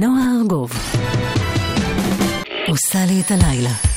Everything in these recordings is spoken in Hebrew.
נועה ארגוב עושה לי את הלילה.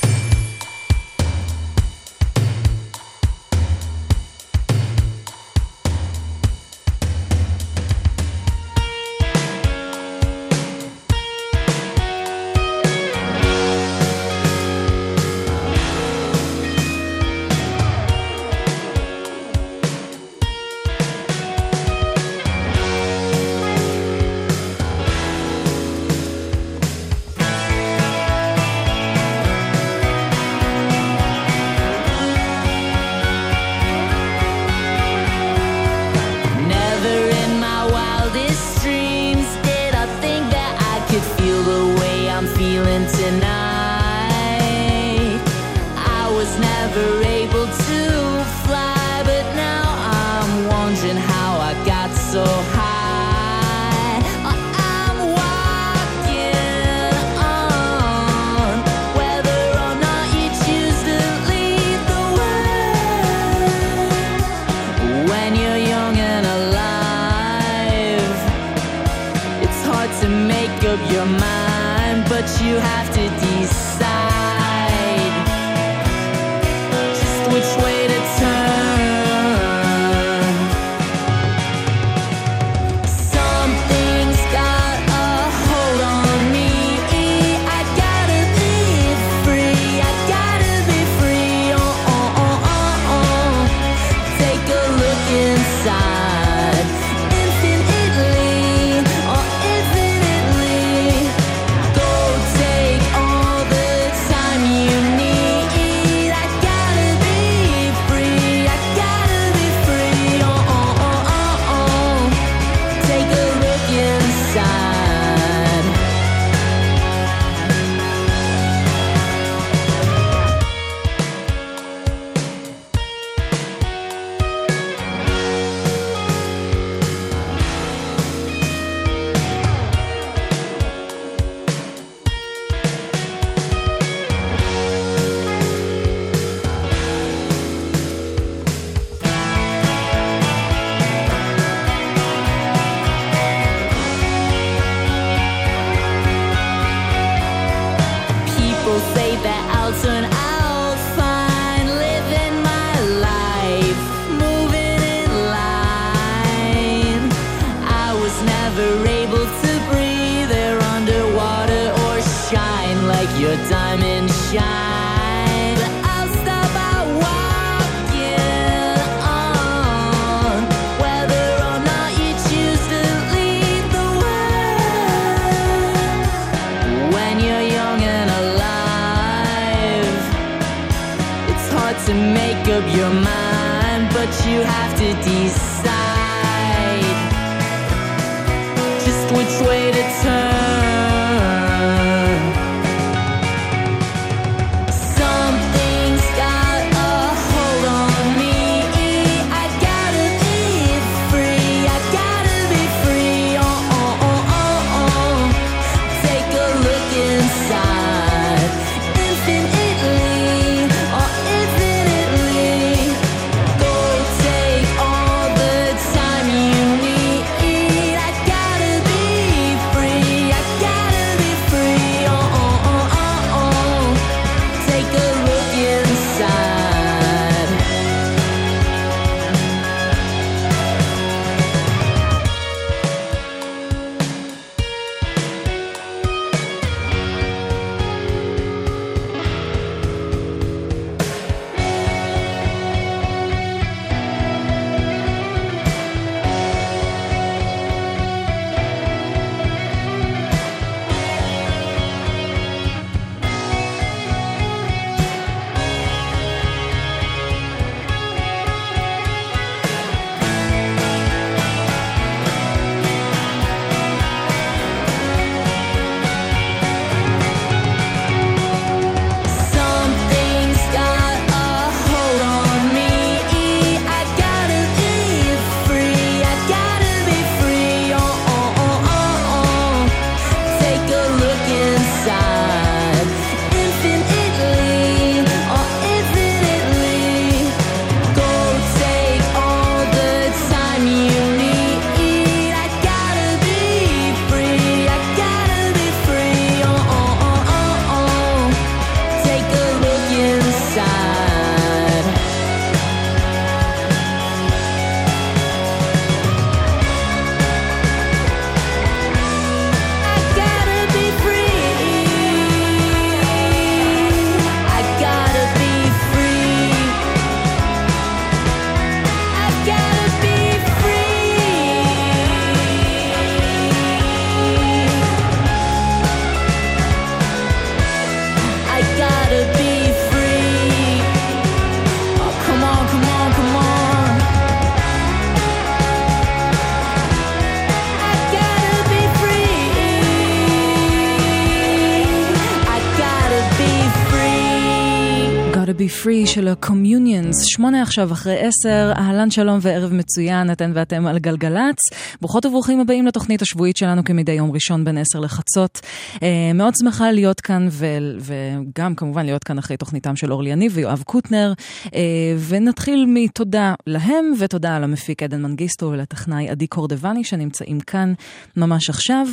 שמונה עכשיו אחרי עשר, אהלן שלום וערב מצוין, אתן ואתם על גלגלצ. ברוכות וברוכים הבאים לתוכנית השבועית שלנו כמדי יום ראשון בין עשר לחצות. אה, מאוד שמחה להיות כאן, ו- וגם כמובן להיות כאן אחרי תוכניתם של אורלי יניב ויואב קוטנר. אה, ונתחיל מתודה להם, ותודה למפיק עדן מנגיסטו ולטכנאי עדי קורדבני שנמצאים כאן ממש עכשיו.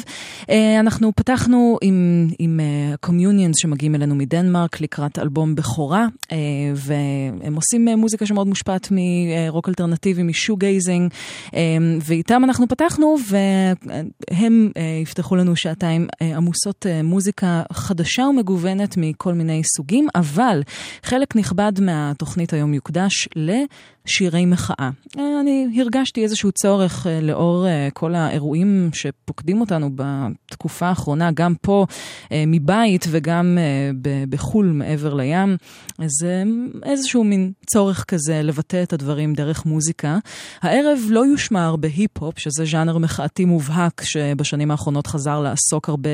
אה, אנחנו פתחנו עם, עם communions שמגיעים אלינו מדנמרק לקראת אלבום בכורה, והם עושים uh, מוזיקה שמאוד מושפעת מרוק אלטרנטיבי, מ shoegazing, uh, ואיתם אנחנו פתחנו, והם uh, יפתחו לנו שעתיים uh, עמוסות uh, מוזיקה חדשה ומגוונת מכל מיני סוגים, אבל חלק נכבד מהתוכנית היום יוקדש ל... שירי מחאה. אה, אני הרגשתי איזשהו צורך אה, לאור אה, כל האירועים שפוקדים אותנו בתקופה האחרונה, גם פה מבית וגם בחו"ל מעבר לים. זה איזשהו מין צורך כזה לבטא את הדברים דרך מוזיקה. הערב לא יושמע הרבה היפ-הופ, שזה ז'אנר מחאתי מובהק שבשנים האחרונות חזר לעסוק הרבה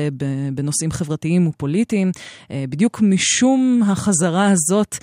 בנושאים חברתיים ופוליטיים. בדיוק משום החזרה הזאת,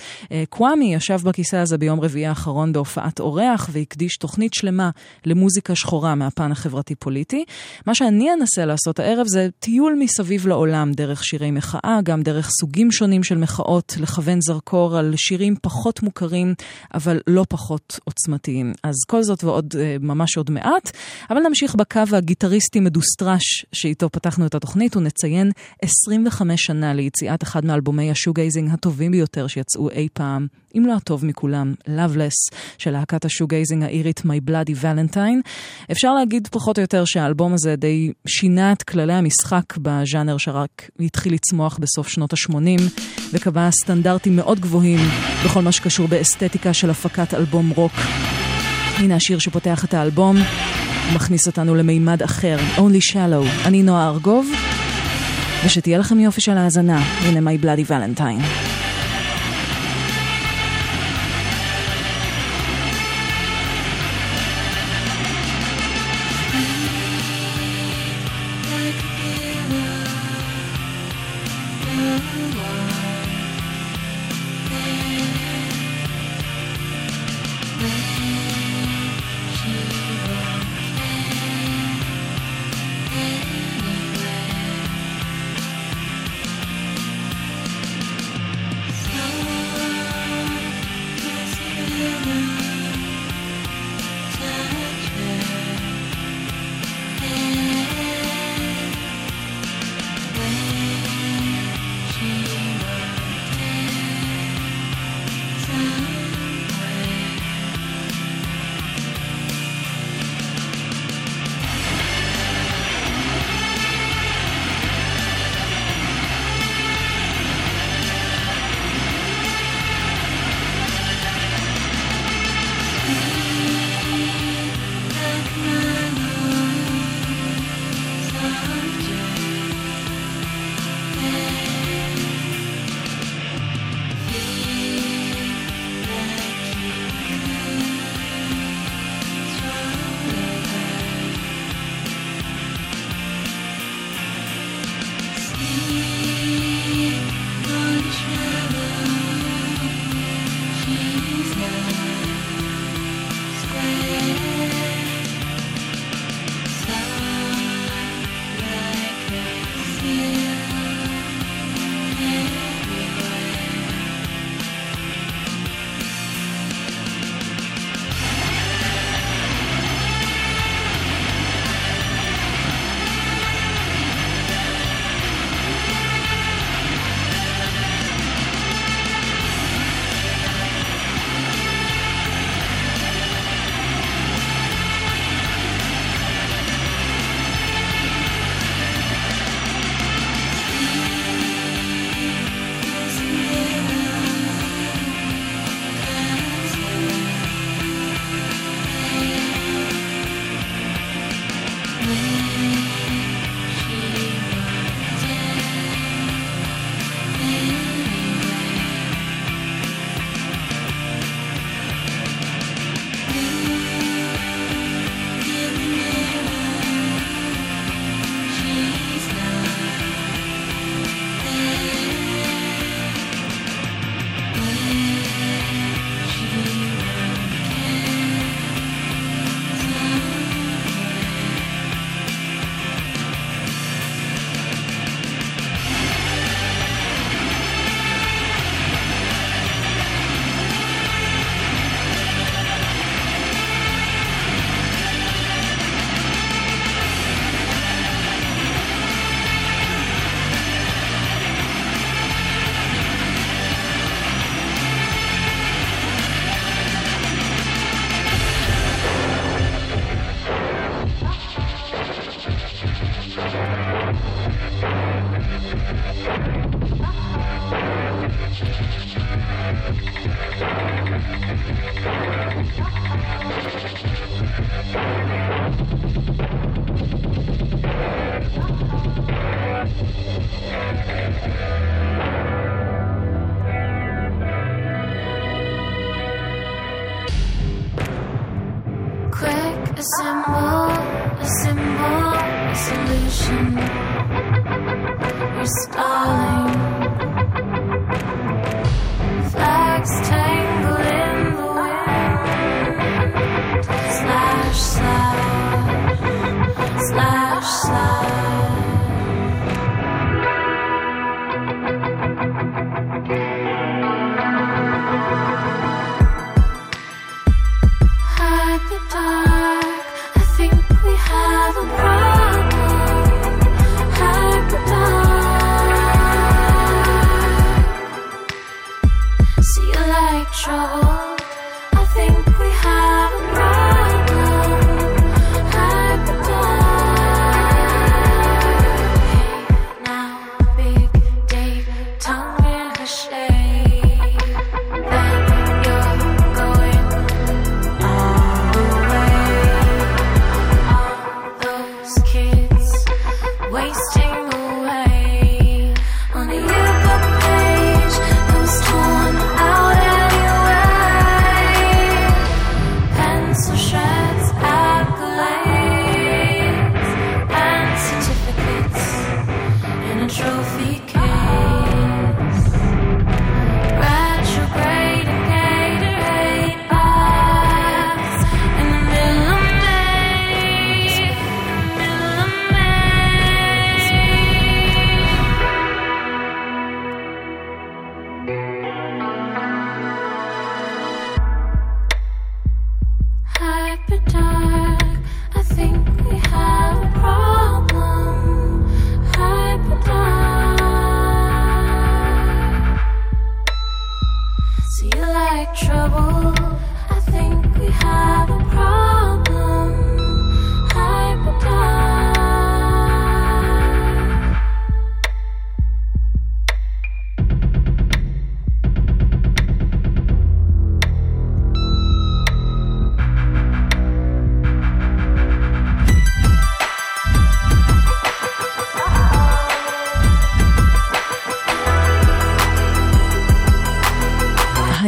קוואמי ישב בכיסא הזה ביום רביעי האחרון בהופעת אורח והקדיש תוכנית שלמה למוזיקה שחורה מהפן החברתי-פוליטי. מה שאני אנסה לעשות הערב זה טיול מסביב לעולם דרך שירי מחאה, גם דרך סוגים שונים של מחאות, לכוון זרקור על שירים פחות מוכרים, אבל לא פחות עוצמתיים. אז כל זאת ועוד אה, ממש עוד מעט, אבל נמשיך בקו הגיטריסטי מדוסטרש שאיתו פתחנו את התוכנית ונציין 25 שנה ליציאת אחד מאלבומי ה shoegazing הטובים ביותר שיצאו אי פעם, אם לא הטוב מכולם, Loveless, של להקת ה shoegazing האירית My Bloody Valentine. אפשר להגיד פחות או יותר שהאלבום הזה די שינה את כללי המשחק בז'אנר שרק התחיל לצמוח בסוף שנות ה-80, וקבע סטנדרטים מאוד גבוהים בכל מה שקשור באסתטיקה של הפקת אלבום רוק. הנה השיר שפותח את האלבום, מכניס אותנו למימד אחר, Only Shallow. אני נועה ארגוב, ושתהיה לכם יופי של האזנה. הנה My Bloody Valentine.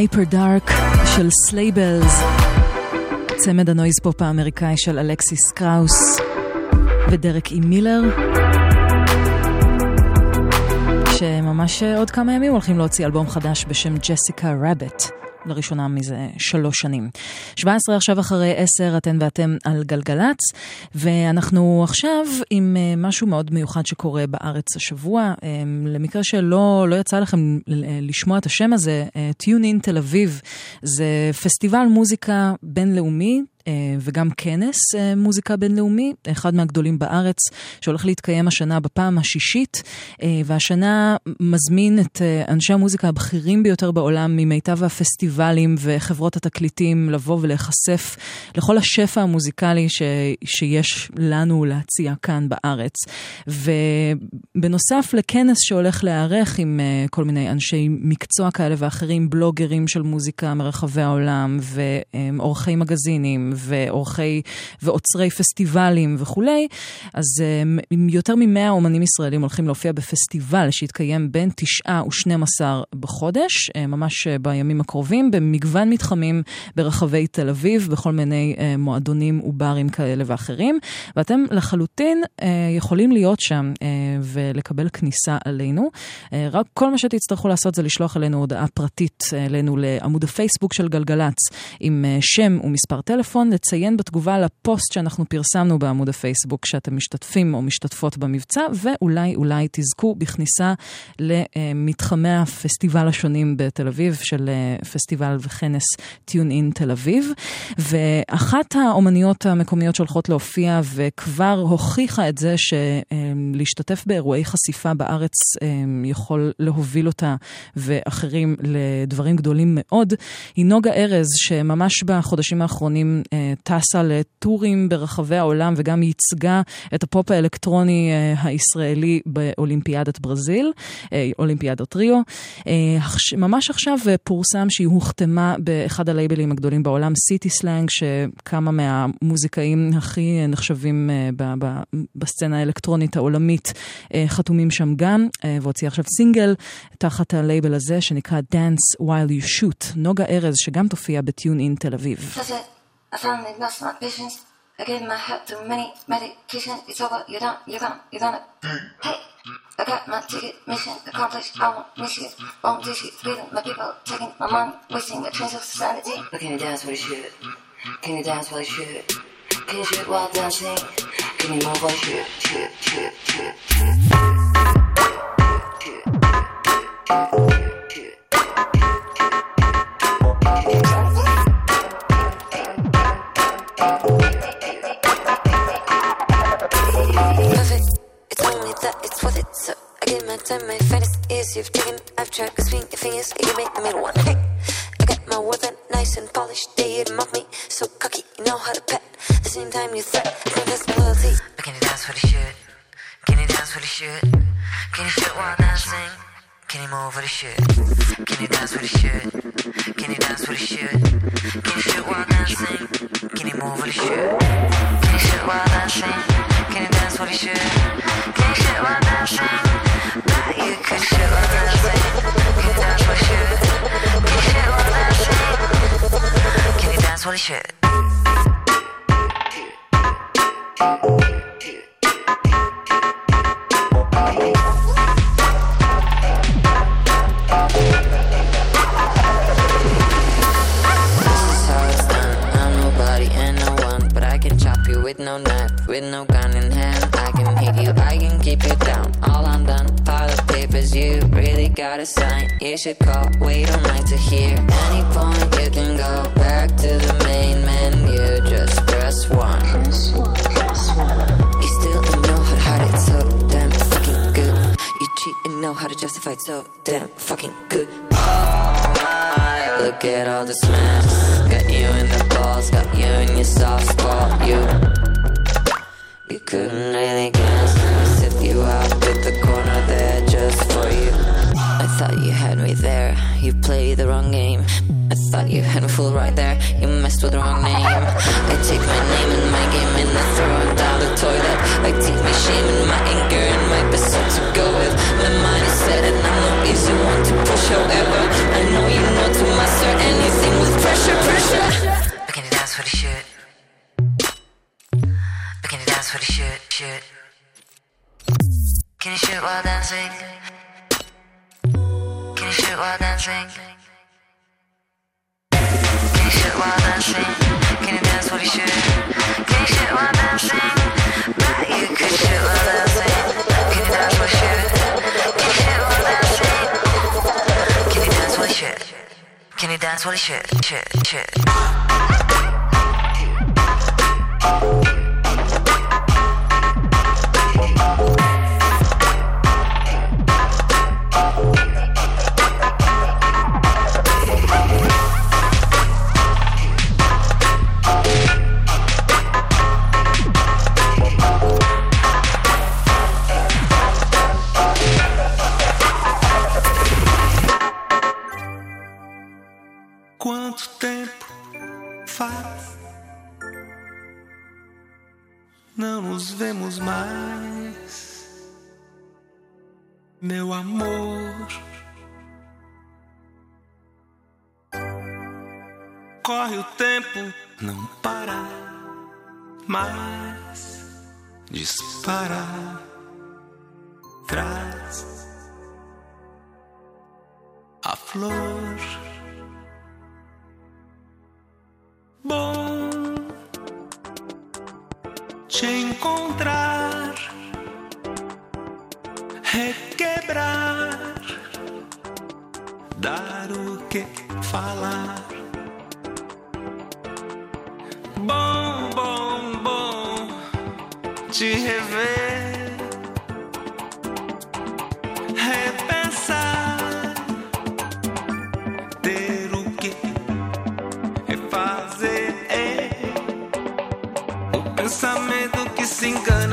Hyper Dark של Sleigh Bells, צמד ה noise pop האמריקאי של אלכסיס קראוס ודרק אי מילר, שממש עוד כמה ימים הולכים להוציא אלבום חדש בשם Jessica Rabbit. לראשונה מזה שלוש שנים. 17 עכשיו אחרי 10, אתן ואתם על גלגלצ, ואנחנו עכשיו עם אה, משהו מאוד מיוחד שקורה בארץ השבוע. אה, למקרה שלא לא יצא לכם לשמוע את השם הזה, טיון אה, אין תל אביב זה פסטיבל מוזיקה בינלאומי. אה, וגם כנס אה, מוזיקה בינלאומי, אחד מהגדולים בארץ, שהולך להתקיים השנה בפעם השישית, אה, והשנה מזמין את אנשי המוזיקה הבכירים ביותר בעולם ממיטב הפסטיבלים וחברות התקליטים לבוא ולהיחשף לכל השפע המוזיקלי ש, שיש לנו להציע כאן בארץ. ובנוסף לכנס שהולך להיערך עם כל מיני אנשי מקצוע כאלה ואחרים, בלוגרים של מוזיקה מרחבי העולם ועורכי מגזינים ועורכי ועוצרי פסטיבלים וכולי, אז uh, יותר מ-100 אומנים ישראלים הולכים להופיע בפסטיבל שיתקיים בין 9 ו-12 בחודש, uh, ממש uh, בימים הקרובים, במגוון מתחמים ברחבי תל אביב, בכל מיני מועדונים וברים כאלה ואחרים, ואתם לחלוטין יכולים להיות שם ולקבל כניסה עלינו. רק כל מה שתצטרכו לעשות זה לשלוח אלינו הודעה פרטית אלינו לעמוד הפייסבוק של גלגלצ עם שם ומספר טלפון. נכון לציין בתגובה לפוסט שאנחנו פרסמנו בעמוד הפייסבוק שאתם משתתפים או משתתפות במבצע, ואולי אולי תזכו בכניסה למתחמי הפסטיבל השונים בתל אביב, של אה, פסטיבל וכנס טיון אין תל אביב. ואחת האומניות המקומיות שהולכות להופיע וכבר הוכיחה את זה שלהשתתף באירועי חשיפה בארץ אה, יכול להוביל אותה ואחרים לדברים גדולים מאוד, היא נוגה ארז, שממש בחודשים האחרונים אה, טסה לטורים ברחבי העולם וגם ייצגה את הפופ האלקטרוני אה, הישראלי באולימפיאדת ברזיל, אה, אולימפיאדת ריו. ממש עכשיו פורסם שהיא הוחתמה באחד הלייבלים הגדולים בעולם, City Slang, שכמה מהמוזיקאים הכי נחשבים בסצנה האלקטרונית העולמית חתומים שם גם, והוציאה עכשיו סינגל תחת הלייבל הזה שנקרא Dance While You Shoot. נוגה ארז, שגם תופיע ב Tune In תל אביב. I finally lost my patience. I gave my heart too many medication. It's over. You're done. You're gone. You're gonna. Hey, I got my ticket. Mission accomplished. I won't miss you. Won't you. Freedom. My people taking my money. Wasting the trains of society. But can you dance while you shoot? Can you dance while you shoot? Can you shoot while dancing? Can you move while you shoot? Shoot, shoot, shoot, shoot. shoot. Time my finest is you've taken. I've tried to swing your fingers. You make the middle one. I got my words that nice and polished. They mock me. So cocky you know how to pet. The same time you threat. That's loyalty but can you dance for the shit? Can you dance for the shit? Can you shit while dancing can you move for the shit can you dance for the shit can you dance for the shit can you shit while dancing can you move for the shit can you shit while dancing can you dance for the shit can you shit while dancing you could shit while dancing. Can you dance while you shoot? Can you shit while dancing? Can you dance while you shoot? No knife, with no gun in hand. I can hit you, I can keep you down. All I'm done, pile of papers, you really gotta sign. You should call, wait all night to hear. Any point you can go back to the main menu, just press one. Press one, press one. You still don't know how to hide it, so damn fucking good. You cheat and know how to justify it, so damn fucking good. Oh my, look at all the smash. You in the balls, got you in your soft spot, you. You couldn't really guess. Sit you out at the corner there just for you. I thought you had me there. You played the wrong game. I thought you had me fooled right there. You messed with the wrong name. I take my name and my game and I throw it down the toilet. I take my shame and my anger and my pursuit to go with. My mind is set and I'm no easy one to push. However, dance for the can dance for the shit, shit? Can you shoot while dancing? Can you shoot while dancing? Can you shoot while dancing? Can you dance for the shit? Can you shoot while dancing? Bet you could shoot while dancing. Can you dance for the shit? Shit, shit. Faz? Não nos vemos mais, meu amor. Corre o tempo, não para mais, dispara, traz a flor. Bom te encontrar, requebrar, dar o que falar. Bom, bom, bom te rever. singers.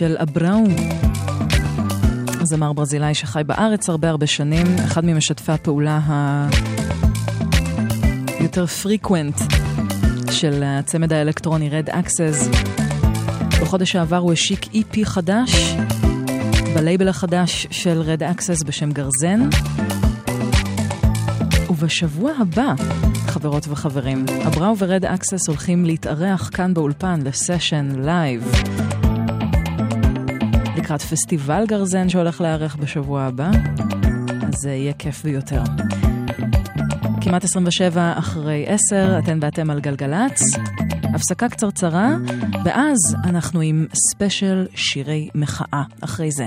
של אבראו. זמר ברזילאי שחי בארץ הרבה הרבה שנים, אחד ממשתפי הפעולה היותר frequent של הצמד האלקטרוני Red Axes. בחודש העבר הוא השיק EP חדש בלייבל החדש של Red Axes בשם גרזן. ובשבוע הבא, חברות וחברים, אבראו ו Red Axes הולכים להתארח כאן באולפן לסשן live. לקראת פסטיבל גרזן שהולך להיערך בשבוע הבא, אז זה יהיה כיף ביותר. כמעט 27 אחרי 10, אתן ואתם על גלגלצ. הפסקה קצרצרה, ואז אנחנו עם ספיישל שירי מחאה אחרי זה.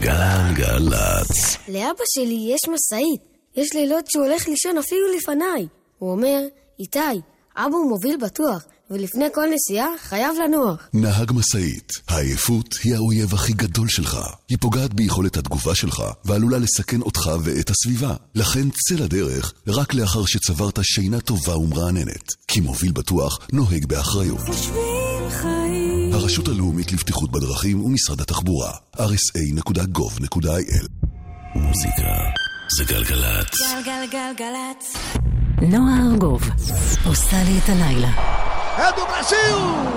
גלגלצ. לאבא שלי יש משאית. יש לילות שהוא הולך לישון אפילו לפניי. הוא אומר, איתי, אבא הוא מוביל בטוח, ולפני כל נסיעה חייב לנוח. נהג משאית, העייפות היא האויב הכי גדול שלך. היא פוגעת ביכולת התגובה שלך, ועלולה לסכן אותך ואת הסביבה. לכן צא לדרך רק לאחר שצברת שינה טובה ומרעננת. כי מוביל בטוח נוהג באחריות. הרשות הלאומית לבטיחות בדרכים ומשרד התחבורה, rsa.gov.il מוזיקה זה גלגלצ. גלגלגלגלצ. נועה ארגוב עושה לי את הלילה. É do Brasil!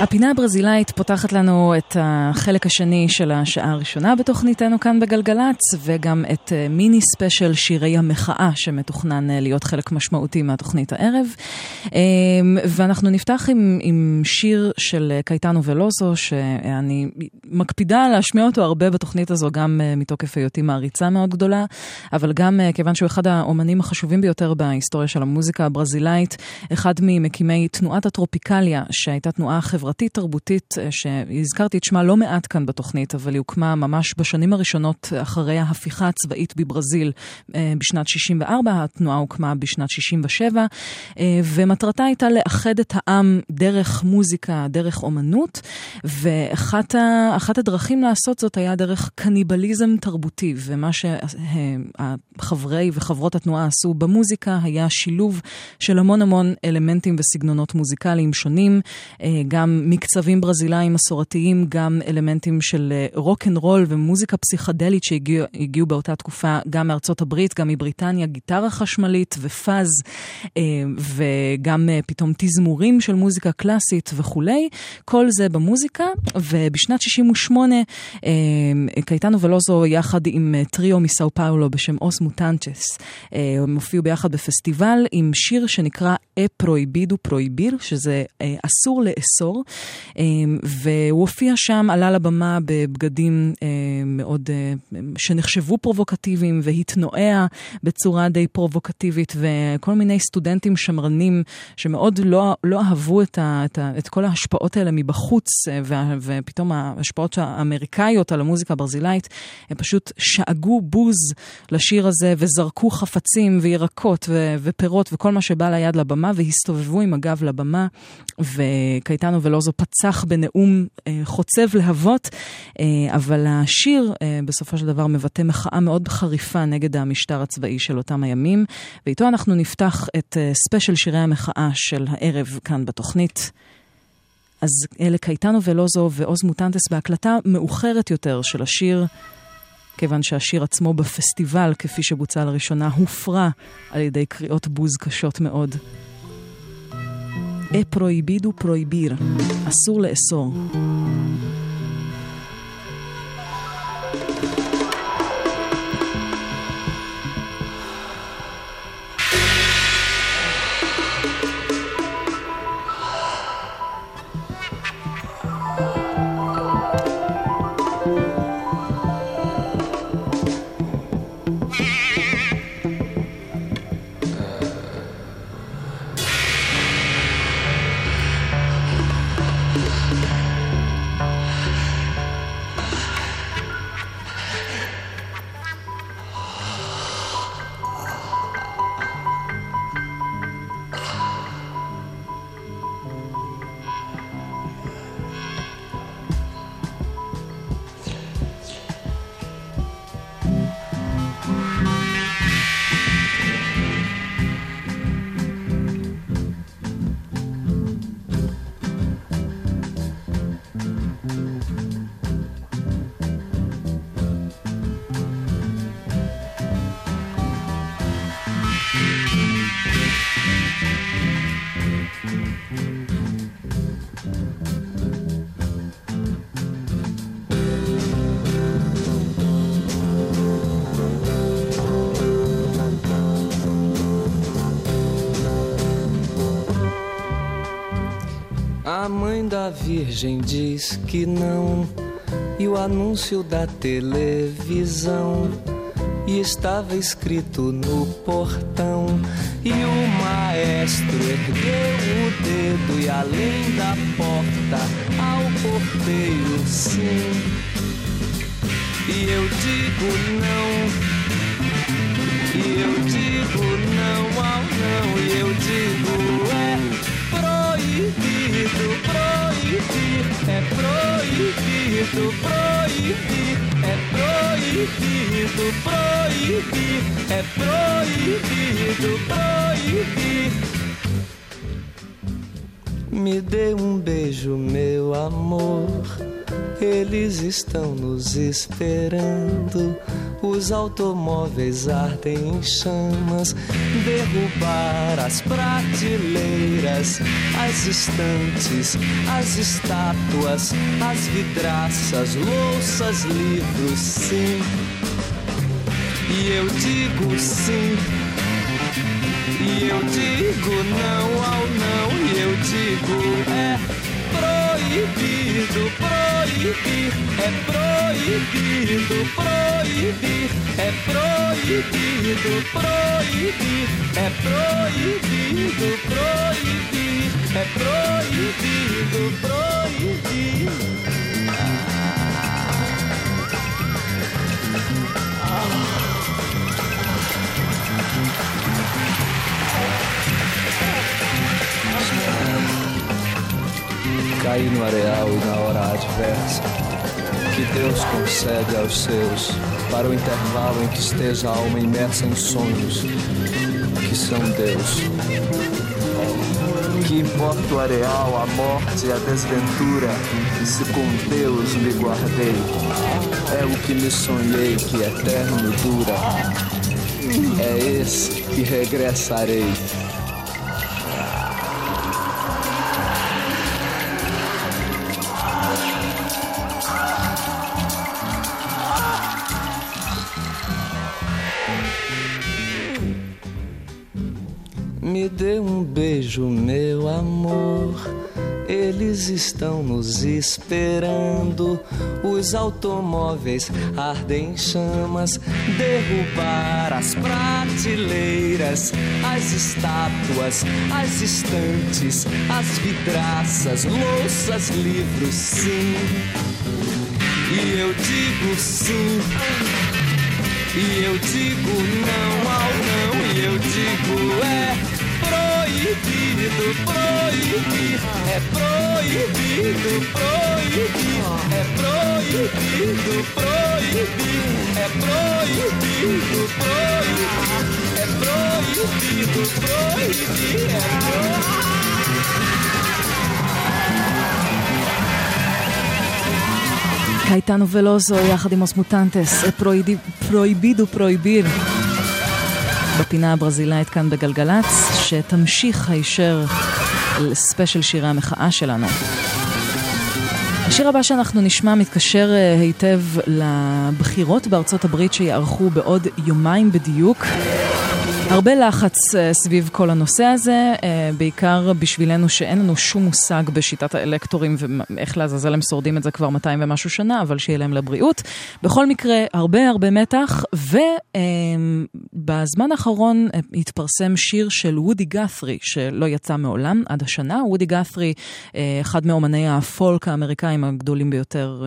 הפינה הברזילאית פותחת לנו את החלק השני של השעה הראשונה בתוכניתנו כאן בגלגלצ, וגם את אה, מיני ספיישל שירי המחאה שמתוכנן אה, להיות חלק משמעותי מהתוכנית הערב. אמ, ואנחנו נפתח עם, עם שיר של אה, קייטנו ולוזו, שאני מקפידה להשמיע אותו הרבה בתוכנית הזו, גם מתוקף היותי מעריצה מאוד גדולה, אבל גם כיוון שהוא אחד האומנים החשובים ביותר בהיסטוריה של המוזיקה הברזילאית, אחד ממקימי תנועת הטרופיקליה, שהייתה תנועה חברתית. חברתית-תרבותית, אה, שהזכרתי את שמה לא מעט כאן בתוכנית, אבל היא הוקמה ממש בשנים הראשונות אחרי ההפיכה הצבאית בברזיל אה, בשנת 64, התנועה הוקמה בשנת 67, אה, ומטרתה הייתה לאחד את העם דרך מוזיקה, דרך אומנות, ואחת הדרכים לעשות זאת היה דרך קניבליזם תרבותי, ומה שחברי וחברות התנועה עשו במוזיקה היה שילוב של המון המון אלמנטים וסגנונות מוזיקליים שונים, גם מקצבים ברזילאיים מסורתיים, גם אלמנטים של רוק אנד רול ומוזיקה פסיכדלית שהגיעו באותה תקופה גם מארצות הברית, גם מבריטניה, גיטרה חשמלית ו fuzz, אה, וגם אה, פתאום תזמורים של מוזיקה קלאסית וכולי. כל זה במוזיקה, ובשנת 68' אה, קייטנו ולוזו יחד עם טריו מסאו פאולו בשם אוס מוטנצ'ס, הם הופיעו ביחד בפסטיבל עם שיר שנקרא אה פרויבידו פרויביר, שזה אסור לאסור. אמ, והוא הופיע שם, עלה לבמה בבגדים אמ, מאוד, אה, שנחשבו פרובוקטיביים, והתנועע בצורה די פרובוקטיבית, וכל מיני סטודנטים שמרנים שמאוד לא, לא אהבו את, ה, את, ה, את כל ההשפעות האלה מבחוץ, אה, ופתאום ההשפעות האמריקאיות על המוזיקה הברזילאית, הם פשוט שאגו בוז לשיר הזה, וזרקו חפצים וירקות ופירות וכל מה שבא ליד לבמה, והסתובבו עם הגב לבמה, וקייטנו ולוזו פצח בנאום אה, חוצב להבות, אה, אבל השיר אה, בסופו של דבר מבטא מחאה מאוד חריפה נגד המשטר הצבאי של אותם הימים, ואיתו אנחנו נפתח את ספיישל שירי המחאה של הערב כאן בתוכנית. אז אלה קייטנו ולוזו ועוז מוטנטס בהקלטה מאוחרת יותר של השיר. כיוון שהשיר עצמו בפסטיבל, כפי שבוצע לראשונה, הופרע על ידי קריאות בוז קשות מאוד. e proibido proibir, אסור לאסור. A virgem diz que não, e o anúncio da televisão. E estava escrito no portão. E o maestro ergueu o dedo e além da porta ao porteiro sim. E eu digo não. E eu digo não ao não, e eu digo é proibido, proibir, é proibido, proibir, é proibido, proibir, é proibido, proibir. Me dê um beijo, meu amor. Eles estão nos esperando. Os automóveis ardem em chamas. Derrubar as prateleiras, as estantes, as estátuas, as vidraças, louças, livros, sim. E eu digo sim. E eu digo não ao não, e eu digo é proibido, proibir, é proibido, proibir, é proibido, proibir, é proibido, proibir, é proibido, proibir. Cair no areal e na hora adversa, que Deus concede aos seus, para o intervalo em que esteja a alma imersa em sonhos, que são Deus. Que importa o areal, a morte a desventura, se com Deus me guardei, é o que me sonhei que eterno dura, é esse que regressarei. Estão nos esperando. Os automóveis ardem em chamas. Derrubar as prateleiras, as estátuas, as estantes, as vidraças, louças, livros, sim. E eu digo sim. E eu digo não ao não, e eu digo é proibido, proibir, é proibido, proibir, é proibido, proibir, é proibido, proibir, é proibido, proibir, é proibido. קייטנו ולוזו יחד עם אוסמוטנטס, פרויבידו פרויביר. בפינה הברזילאית כאן בגלגלצ, שתמשיך הישר לספיישל שירי המחאה שלנו. השיר הבא שאנחנו נשמע מתקשר היטב לבחירות בארצות הברית שיערכו בעוד יומיים בדיוק. הרבה לחץ uh, סביב כל הנושא הזה, uh, בעיקר בשבילנו שאין לנו שום מושג בשיטת האלקטורים ואיך לעזאזל הם שורדים את זה כבר 200 ומשהו שנה, אבל שיהיה להם לבריאות. בכל מקרה, הרבה הרבה מתח, ובזמן uh, האחרון התפרסם שיר של וודי גת'רי, שלא יצא מעולם עד השנה. וודי גת'רי, אחד מאומני הפולק האמריקאים הגדולים ביותר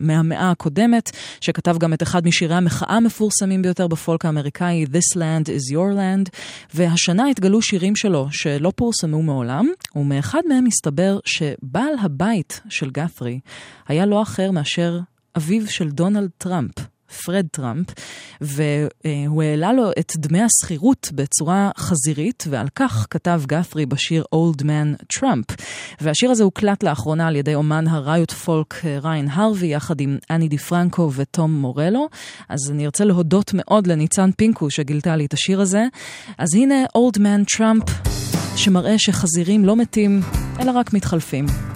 מהמאה הקודמת, שכתב גם את אחד משירי המחאה המפורסמים ביותר בפולק האמריקאי, This Land is Your Land, והשנה התגלו שירים שלו שלא פורסמו מעולם, ומאחד מהם מסתבר שבעל הבית של גת'רי היה לא אחר מאשר אביו של דונלד טראמפ. פרד טראמפ, והוא העלה לו את דמי השכירות בצורה חזירית, ועל כך כתב גת'רי בשיר Old Man Trump. והשיר הזה הוקלט לאחרונה על ידי אומן ה riot folk ריין הרווי, יחד עם אני די פרנקו ותום מורלו. אז אני ארצה להודות מאוד לניצן פינקו שגילתה לי את השיר הזה. אז הנה Old Man Trump, שמראה שחזירים לא מתים, אלא רק מתחלפים.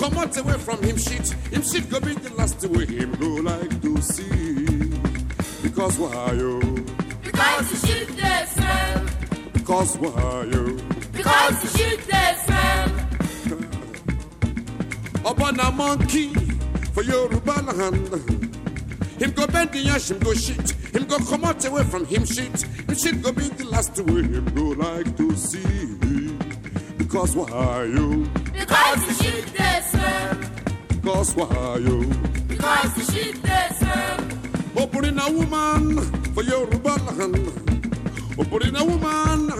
Come out away from him shit. Him shit go be the last way him go like to see. Because why you? Because the shit they smell. Because why you? Because the shit they smell. Upon a monkey for Yoruba land. Him go bend the ash, him go shit. Him go come out away from him shit. Him shit go be the last way him go like to see. Because why you? Because the shit. Because why you? Because the shit they smell. Opening a woman for Yoruba land. in a woman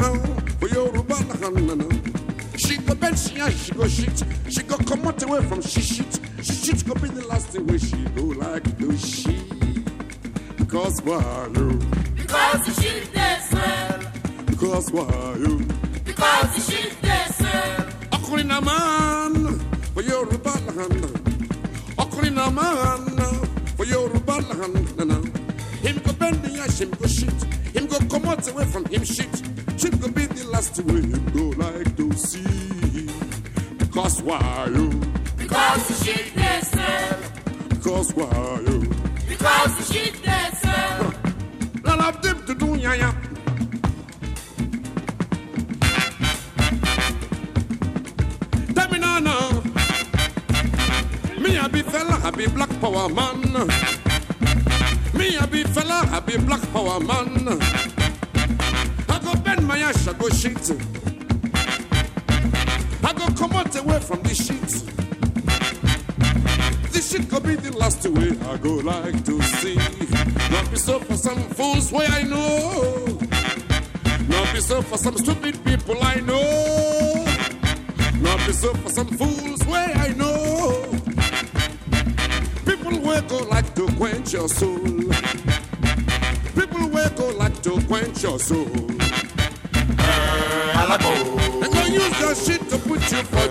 for your Yoruba land. She go bend, she go shit. She go come out away from she shit. She shit go be the last way she go like to she. Because why you? Because the shit they smell. Because why you? Because the shit they smell. Occurring a man for Yoruba land. From him shit. Shit go be the last way him go like to see. Because why you? Because the shit they smell. Because why you? Because the shit to see. Not be so for some fools way I know. Not be so for some stupid people I know. Not be so for some fools way I know. People will go like to quench your soul. People will go like to quench your soul. And don't use your shit to put you for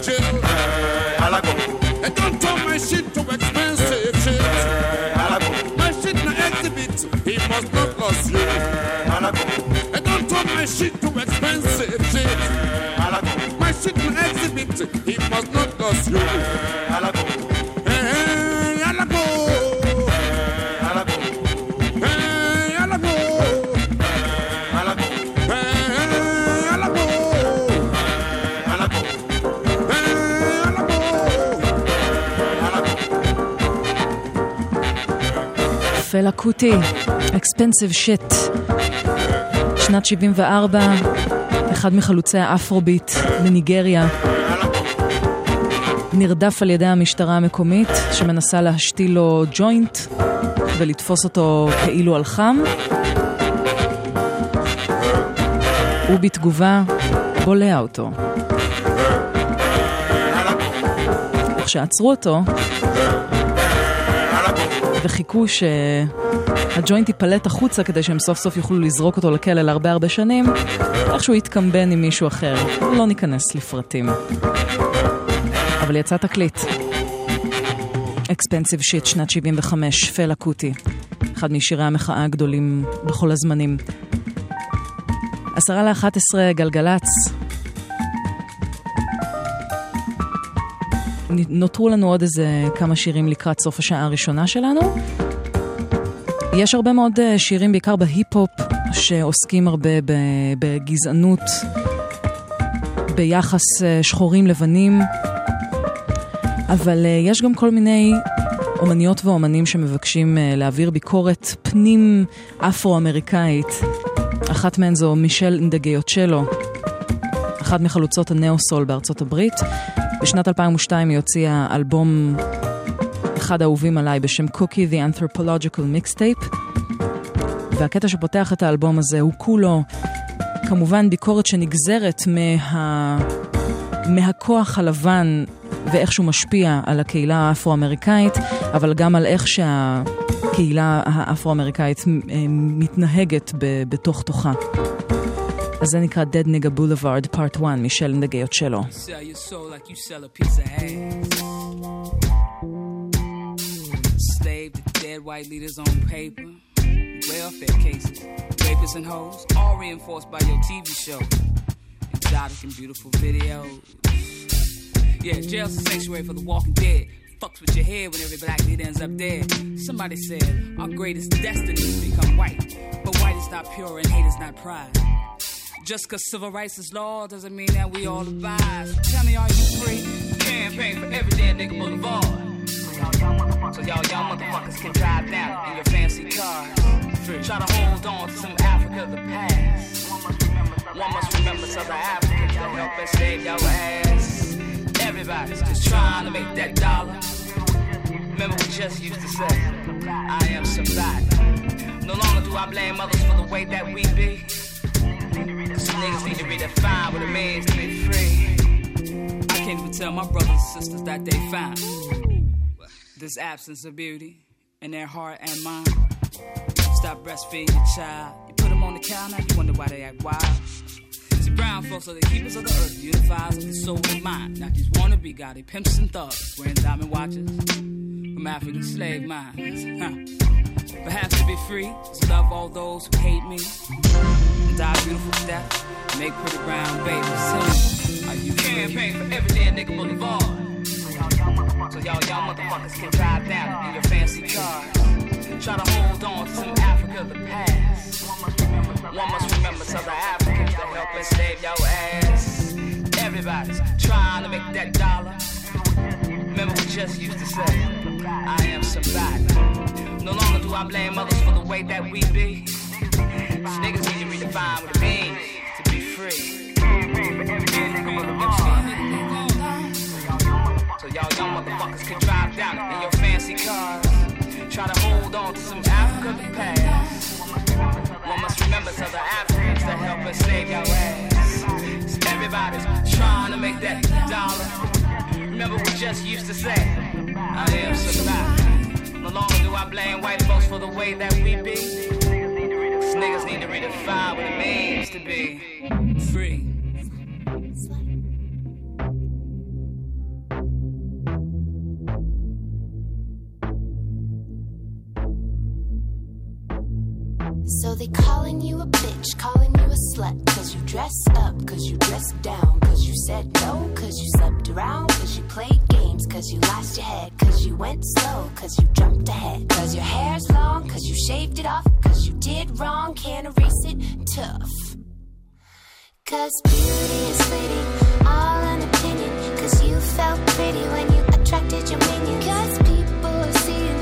פלה קוטי, Expensive Shit. שנת 74, אחד מחלוצי האפרוביט בניגריה. נרדף על ידי המשטרה המקומית, שמנסה להשתיל לו ג'וינט ולתפוס אותו כאילו על חם. ובתגובה, בולע אותו. כשעצרו אותו, וחיכו שהג'וינט ייפלט החוצה כדי שהם סוף סוף יוכלו לזרוק אותו לכלא להרבה הרבה שנים, איכשהו יתקמבן עם מישהו אחר. לא ניכנס לפרטים. אבל יצא תקליט. אקספנסיב שיט, שנת 75, פלה קוטי. אחד משירי המחאה הגדולים בכל הזמנים. עשרה לאחת עשרה, גלגלצ. נותרו לנו עוד איזה כמה שירים לקראת סוף השעה הראשונה שלנו. יש הרבה מאוד אה, שירים, בעיקר בהיפ-הופ, שעוסקים הרבה בגזענות, ביחס אה, שחורים לבנים, אבל אה, יש גם כל מיני אומניות ואומנים שמבקשים להעביר ביקורת פנים אפרו-אמריקאית. אחת מהן זו מישל אינדגיוצ'לו, אחת מחלוצות הנאו-סול בארצות הברית. בשנת 2002 היא הוציאה אלבום אחד האהובים עליי בשם קוקי The Anthropological Mixtape והקטע שפותח את האלבום הזה הוא כולו כמובן ביקורת שנגזרת מה... מהכוח הלבן ואיך שהוא משפיע על הקהילה האפרו-אמריקאית אבל גם על איך שהקהילה האפרו-אמריקאית מתנהגת ב... בתוך תוכה. אז זה נקרא Dead Nigga Boulevard Part 1 מישל נגיות שלו. Slave to dead white leaders on paper. welfare cases, rapists and hoes, all reinforced by your TV show. Exotic and beautiful videos. Yeah, jail's a sanctuary for the walking dead. Fucks with your head when every black leader ends up dead. Somebody said our greatest destiny is to become white. But white is not pure and hate is not pride. Just cause civil rights is law doesn't mean that we all abide. So tell me, are you free? Campaign for every damn nigga boulevard. So y'all young motherfuckers can drive down in your fancy cars. Try to hold on to some Africa of the past. One must remember Southern Africans to help us save your ass. Everybody's just trying to make that dollar. Remember we just used to say, I am somebody. No longer do I blame others for the way that we be. Niggas need to redefine what it means to be free. I can't even tell my brothers and sisters that they found this absence of beauty in their heart and mind. Stop breastfeeding your child. You put them on the counter, you wonder why they act wild. See, brown folks are the keepers of the earth, unifiers of the soul and mind. Not these wannabe gaudy pimps and thugs wearing diamond watches from African slave mines. Huh. Perhaps to be free is love all those who hate me and die a beautiful death. Make pretty brown babies. Are you campaign for every damn nigga boulevard? So y'all young motherfuckers can drive down in your fancy cars. Try to hold on to Africa of the past. One must remember Southern Africans to help us save your ass. Everybody's trying to make that dollar. Remember we just used to say, I am somebody. No longer do I blame others for the way that we be. Niggas need to redefine what it means to be free. So y'all young motherfuckers can drive down in your fancy cars. Try to hold on to some Africa the past. One must remember Southern Africans to help us save your ass. So everybody's trying to make that dollar. Remember we just used to say, I am somebody. Do I blame white folks for the way that we be. Niggas need to redefine what it means to be free. So they calling you a bitch, calling you a slut Cause you dress up, cause you dress down Cause you said no, cause you slept around Cause you played games, cause you lost your head Cause you went slow, cause you jumped ahead Cause your hair's long, cause you shaved it off Cause you did wrong, can't erase it, tough. Cause beauty is fleeting, all an opinion Cause you felt pretty when you attracted your minions. Cause people are seeing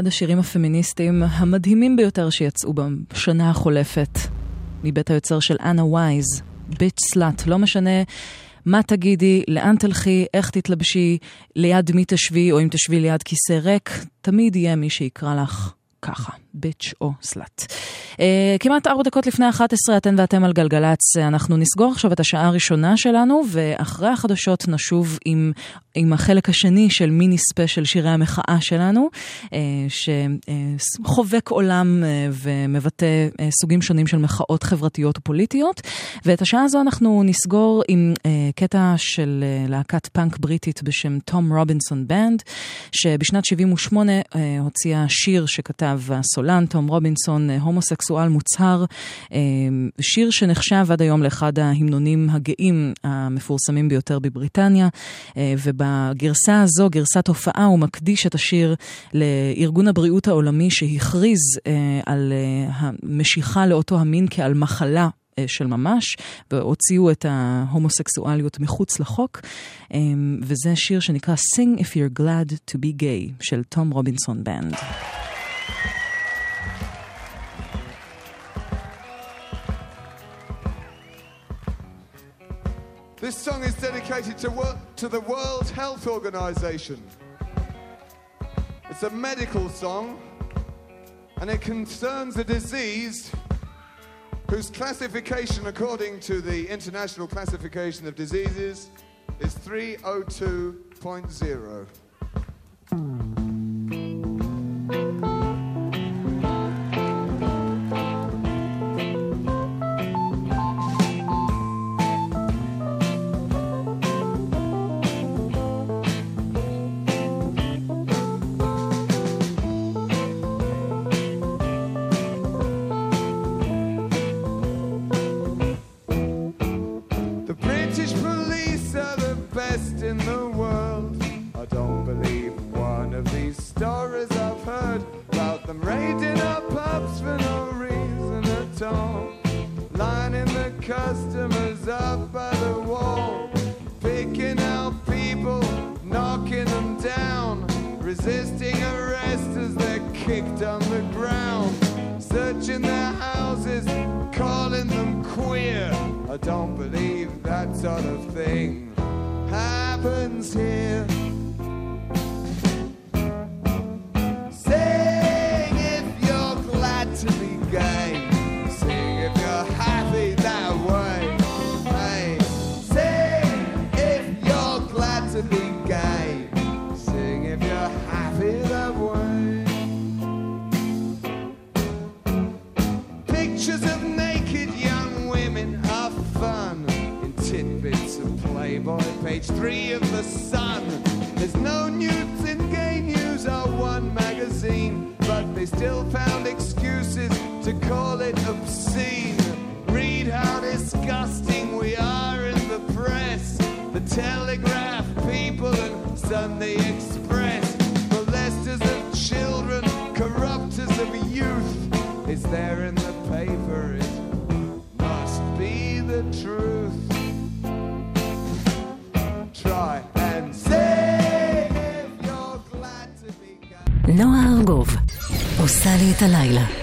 אחד השירים הפמיניסטיים המדהימים ביותר שיצאו בשנה החולפת, מבית היוצר של אנה וייז, ביץ' סלאט. לא משנה מה תגידי, לאן תלכי, איך תתלבשי, ליד מי תשבי, או אם תשבי ליד כיסא ריק, תמיד יהיה מי שיקרא לך ככה, ביץ' או סלאט. Uh, כמעט ארבע דקות לפני 11 אתן ואתם על גלגלצ. אנחנו נסגור עכשיו את השעה הראשונה שלנו, ואחרי החדשות נשוב עם, עם החלק השני של מיני ספיישל שירי המחאה שלנו, אה, שחובק עולם אה, ומבטא סוגים שונים של מחאות חברתיות ופוליטיות. ואת השעה הזו אנחנו נסגור עם קטע של להקת פאנק בריטית בשם Tom Robinson Band, שבשנת 78 אה, הוציאה שיר שכתב הסולן תום רובינסון, אה, הומוסקסואל מוצהר, אה, שיר שנחשב עד היום לאחד ההמנונים הגאים המפורסמים ביותר בבריטניה, אה, ובגרסה הזו, גרסת הופעה, הוא מקדיש את השיר לארגון הבריאות העולמי שהכריז על המשיכה לאותו המין כעל מחלה אה, של ממש, והוציאו את ההומוסקסואליות מחוץ לחוק, וזה שיר שנקרא Sing If You're Glad to Be Gay של תום רובינסון בנד. This song is dedicated to, wo- to the World Health Organization. It's a medical song and it concerns a disease whose classification, according to the International Classification of Diseases, is 302.0. them raiding our pubs for no reason at all. Lining the customers up by the wall, picking out people, knocking them down, resisting arrest as they're kicked on the ground, searching their houses, calling them queer. I don't believe that sort of thing happens here. Sing call it obscene. Read how disgusting we are in the press, the Telegraph, People, and Sunday Express. Molesters of children, corrupters of youth. It's there in the paper, it must be the truth. Try and say if you're glad to be נועה ארגוב עושה לי את הלילה.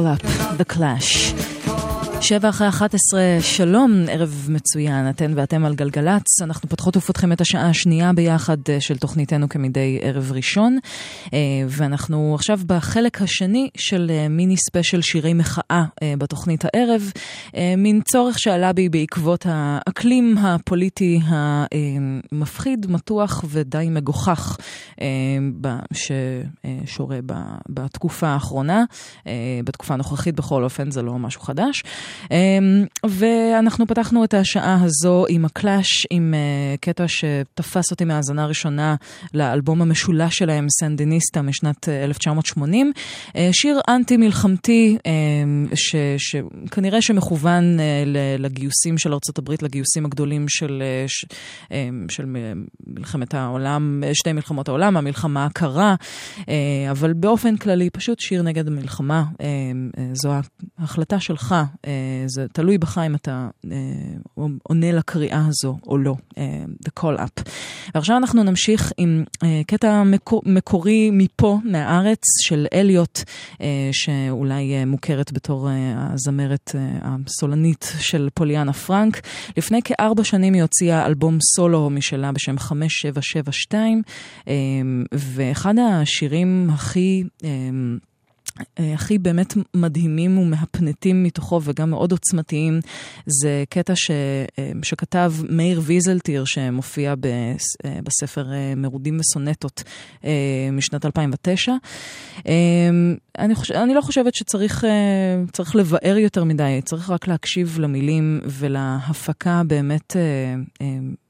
Call up, the clash. שבע אחרי 11, שלום, ערב מצוין, אתן ואתם על גלגלצ. אנחנו פותחות ופותחים את השעה השנייה ביחד אה, של תוכניתנו כמדי ערב ראשון. אה, ואנחנו עכשיו בחלק השני של אה, מיני ספיישל שירי מחאה בתוכנית הערב. מין צורך שעלה בי בעקבות האקלים הפוליטי המפחיד, מתוח ודי מגוחך ששורה בתקופה האחרונה. בתקופה הנוכחית בכל אופן זה לא משהו חדש. ואנחנו פתחנו את השעה הזו עם הקלאש, עם אה, קטע שתפס אותי מהאזנה הראשונה לאלבום המשולש שלהם, סנדיניסטה, משנת 1980. אה, אה, שיר אנטי-מלחמתי, אמ, שכנראה שמכוון לגיוסים של ארה"ב, לגיוסים הגדולים של, של מלחמת העולם, שתי מלחמות העולם, המלחמה הקרה, אבל באופן כללי, פשוט שיר נגד המלחמה. זו ההחלטה שלך. זה תלוי בך אם אתה אה, עונה לקריאה הזו או לא, אה, the call up. ועכשיו אנחנו נמשיך עם אה, קטע מקור, מקורי מפה, מהארץ, של אליוט, אה, שאולי אה, מוכרת בתור אה, הזמרת הסולנית של פוליאנה פרנק. לפני כארבע שנים היא הוציאה אלבום סולו משלה בשם 5772, אה, ואחד השירים הכי... אה, הכי באמת מדהימים ומהפנטים מתוכו וגם מאוד עוצמתיים זה קטע ש, אה, שכתב מאיר ויזלטיר שמופיע אה, בספר מרודים וסונטות משנת 2009. אני, חוש... אני לא חושבת שצריך לבאר יותר מדי, צריך רק להקשיב למילים ולהפקה באמת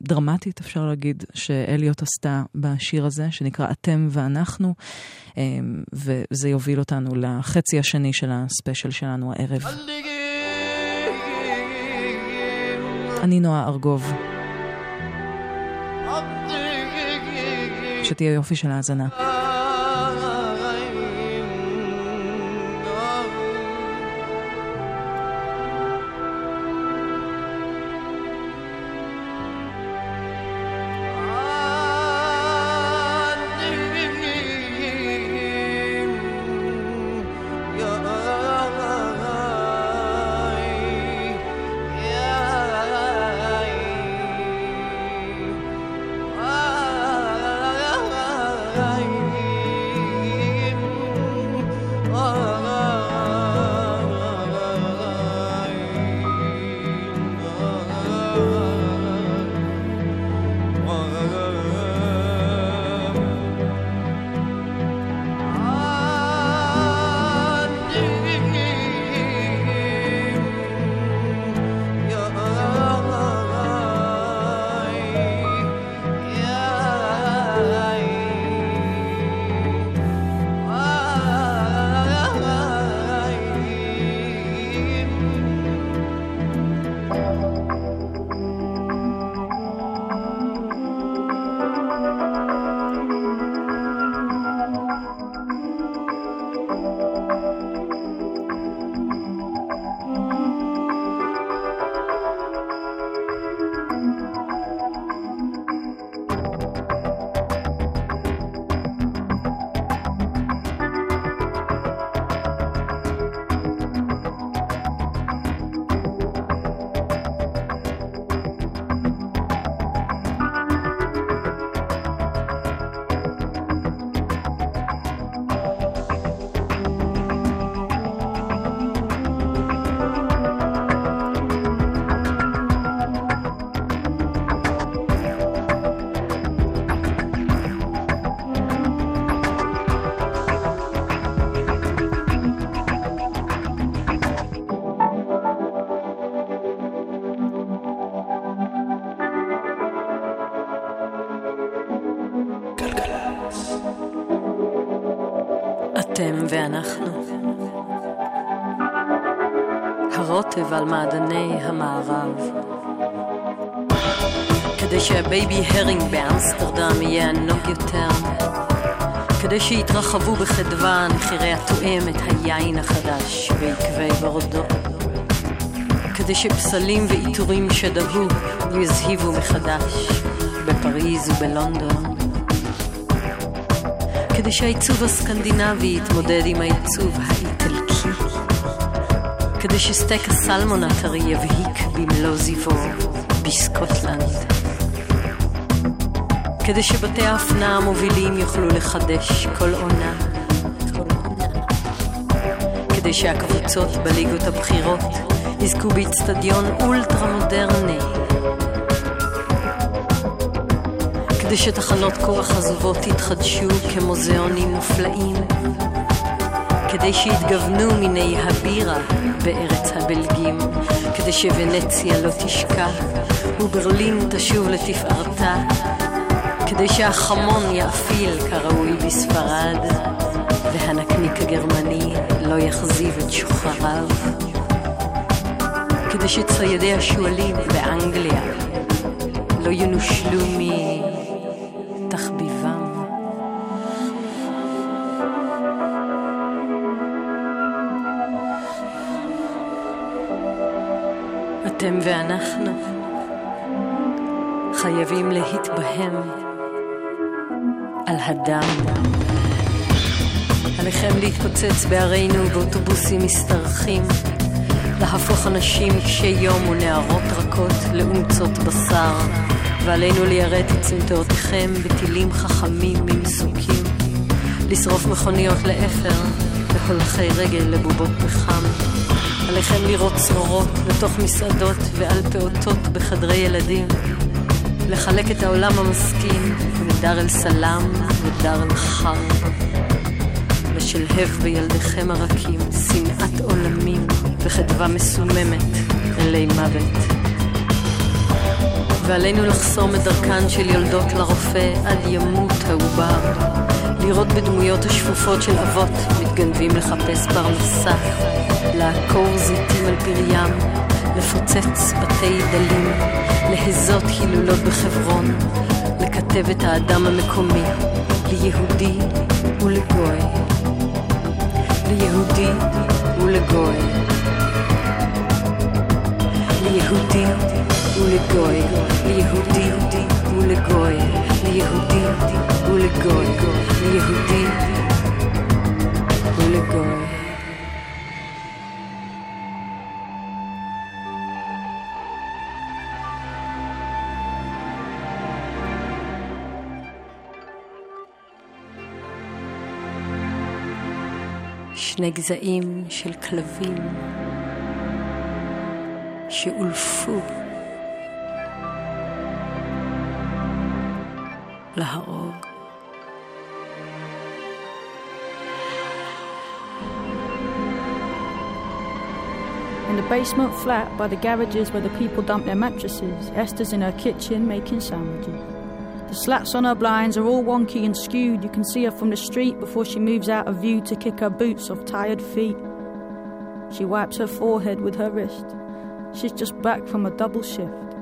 דרמטית, אפשר להגיד, שאליוט עשתה בשיר הזה, שנקרא אתם ואנחנו. וזה יוביל אותנו לחצי השני של הספיישל שלנו הערב. אני נועה ארגוב. שתהיה יופי של האזנה. הרוטב על מעדני המערב. כדי שה baby herring באמסטרדם יהיה ענוג יותר. כדי שיתרחבו בחדווה נחירי הטועם את היין החדש ביקבי בורדו. כדי שפסלים ועיטורים שדהו יזהיבו מחדש בפריז ובלונדון. כדי שהעיצוב הסקנדינבי יתמודד עם העיצוב האיטלקי. כדי שסטייק הסלמון הטרי יבהיק במלוא זיוו בסקוטלנד. כדי שבתי האפנה המובילים יוכלו לחדש כל עונה. כדי שהקבוצות בליגות הבכירות יזכו באיצטדיון אולטרה מודרני. כדי שתחנות כוח עזובות יתחדשו כמוזיאונים מופלאים. כדי שיתגוונו מיני הבירה בארץ הבלגים, כדי שוונציה לא תשקע וברלין תשוב לתפארתה, כדי שהחמון יאפיל כראוי בספרד, והנקניק הגרמני לא יחזיב את שוחריו, כדי שציידי השועלים באנגליה לא ינושלו מתחביבם. אתם ואנחנו חייבים להתבהם על הדם. עליכם להתפוצץ בערינו באוטובוסים משתרכים, להפוך אנשים קשי יום ונערות רכות לאומצות בשר, ועלינו ליירט את סמטאותיכם בטילים חכמים ממסוקים, לשרוף מכוניות לאפר והולכי רגל לבובות פחם. עליכם לראות צרורות לתוך מסעדות ועל פעוטות בחדרי ילדים, לחלק את העולם המשכיל לדאר אל סלאם ודאר אל חרב. לשלהב בילדיכם הרכים שנאת עולמים וחדווה מסוממת אלי מוות. ועלינו לחסום את דרכן של יולדות לרופא עד ימות העובר, לראות בדמויות השפופות של אבות מתגנבים לחפש פרנסה, לעקור זיתים על פריים, לפוצץ בתי דלים, להזות הילולות בחברון, לכתב את האדם המקומי, ליהודי ולגוי. ליהודי ולגוי. ליהודי שני גזעים של כלבים שאולפו להרוג. In the basement flat by the garages where the people dump their mattresses, Esther's in her kitchen making sandwiches. The slats on her blinds are all wonky and skewed. You can see her from the street before she moves out of view to kick her boots off tired feet. She wipes her forehead with her wrist. She's just back from a double shift.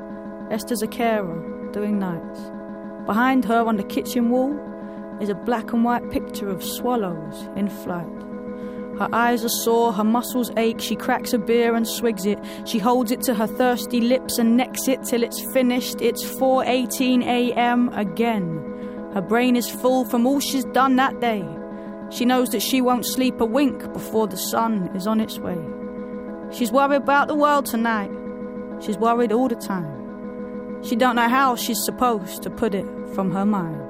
Esther's a carer, doing nights. Behind her on the kitchen wall is a black and white picture of swallows in flight. Her eyes are sore, her muscles ache. She cracks a beer and swigs it. She holds it to her thirsty lips and necks it till it's finished. It's 4:18 a.m. again. Her brain is full from all she's done that day. She knows that she won't sleep a wink before the sun is on its way. She's worried about the world tonight. She's worried all the time. She don't know how she's supposed to put it from her mind.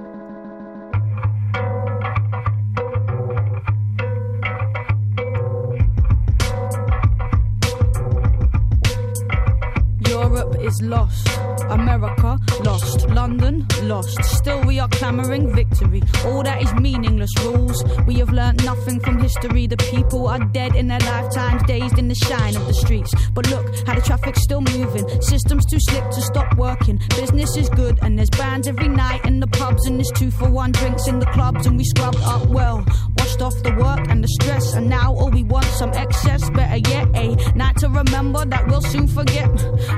Europe is lost. America lost. London lost. Still, we are clamoring victory. All that is meaningless rules. We have learnt nothing from history. The people are dead in their lifetimes, dazed in the shine of the streets. But look how the traffic's still moving. Systems too slick to stop working. Business is good, and there's bands every night in the pubs, and there's two for one drinks in the clubs, and we scrubbed up well. Washed off the work and the stress, and now all we want some excess. Better yet, a night to remember that we'll soon forget.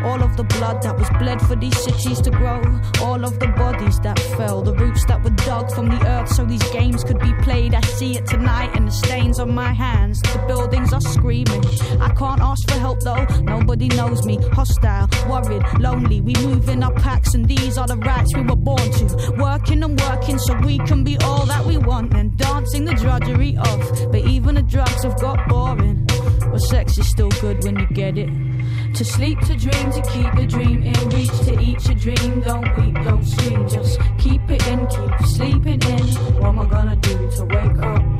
All of the blood that was bled for these cities to grow, all of the bodies that fell, the roots that were dug from the earth so these games could be played. I see it tonight in the stains on my hands. The buildings are screaming. I can't ask for help though, nobody knows me. Hostile, worried, lonely. We move in our packs, and these are the rights we were born to. Working and working so we can be all that we want, and dancing the drudgery off. But even the drugs have got boring. But sex is still good when you get it. To sleep, to dream, to keep the dream in reach, to eat your dream. Don't weep, don't scream, just keep it in, keep sleeping in. What am I gonna do to wake up?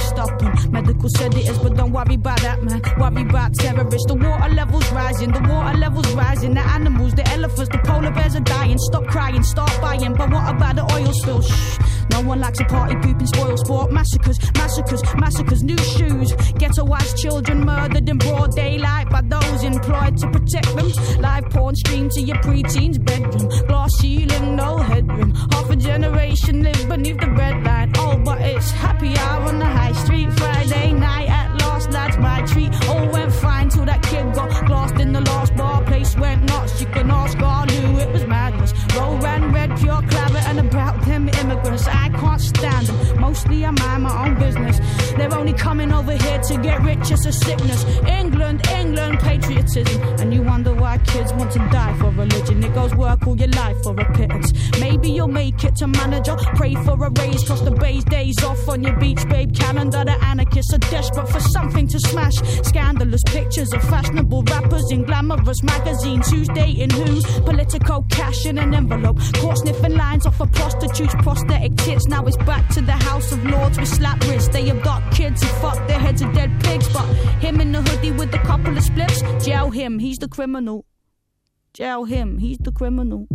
stopping. Medical sedatives, but don't worry about that, man. Worry about terrorists. The water levels rising, the water levels rising. The animals, the elephants, the polar bears are dying. Stop crying, start buying. But what about the oil spill? Shh. No one likes a party pooping spoil sport. Massacres, massacres, massacres. New shoes. Ghettoized children murdered in broad daylight by those employed to protect them. Live porn streamed to your preteen's bedroom. Glass ceiling, no headroom. Half a generation live beneath the red line. Oh, but it's happy hour on the high street. Friday night at last, that's my treat. All went fine till that kid got glassed in the last bar. Place went nuts. You can ask I knew it was madness. Roll ran red, pure about immigrants. I can't stand them. Mostly I mind my own business. They're only coming over here to get rich. It's a sickness. England, England, patriotism. And you wonder why kids want to die for religion. It goes work all your life for a pittance. Maybe you'll make it to manager. Pray for a raise, cause the base days off on your beach, babe calendar. The anarchists are desperate for something to smash. Scandalous pictures of fashionable rappers in glamorous magazines. Who's dating who? Political cash in an envelope. Caught sniffing lines off of prostitutes, prosthetic tits. Now it's back to the House of Lords with slap wrists. They abduct kids and fuck their heads of dead pigs. But him in the hoodie with a couple of spliffs, jail him, he's the criminal. Jail him, he's the criminal.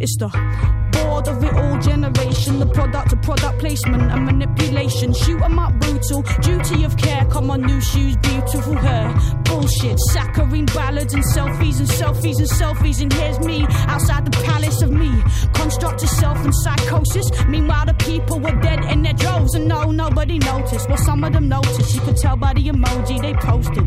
It's the bored of it all generation, the product of product placement and manipulation. Shoot 'em up brutal, duty of care. Come on, new shoes, beautiful hair. Bullshit, saccharine ballads and selfies and selfies and selfies. And here's me outside the palace of me. Construct yourself in psychosis. Meanwhile, the people were dead in their droves, and no, nobody noticed. Well, some of them noticed. You could tell by the emoji they posted.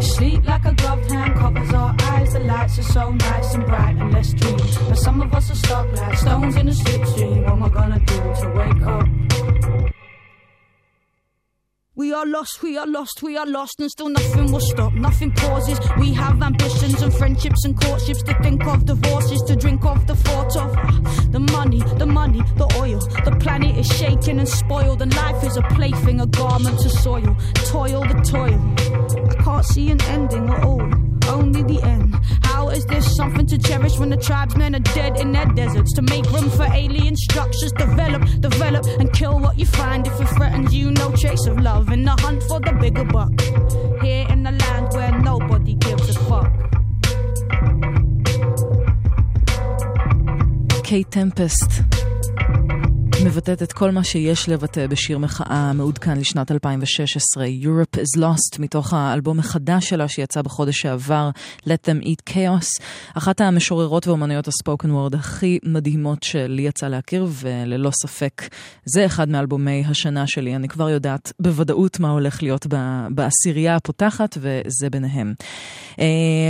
Sleep like a gloved hand covers our eyes. The lights are so nice and bright and let's dream. But some of us are stuck like in slipstream. What am I gonna do to wake up? We are lost, we are lost, we are lost, and still nothing will stop, nothing pauses. We have ambitions and friendships and courtships to think of, divorces to drink of, the thought of the money, the money, the oil. The planet is shaken and spoiled, and life is a plaything, a garment to soil. Toil, the toil. I can't see an ending at all, only the end is this something to cherish when the tribesmen are dead in their deserts? To make room for alien structures, develop, develop, and kill what you find if it threatens you. No trace of love in the hunt for the bigger buck. Here in the land where nobody gives a fuck. Kate Tempest. מבטאת את כל מה שיש לבטא בשיר מחאה מעודכן לשנת 2016, Europe is Lost, מתוך האלבום החדש שלה שיצא בחודש שעבר, Let them eat chaos, אחת המשוררות ואומנויות הספוקן וורד הכי מדהימות שלי יצא להכיר, וללא ספק זה אחד מאלבומי השנה שלי, אני כבר יודעת בוודאות מה הולך להיות בעשירייה הפותחת, וזה ביניהם.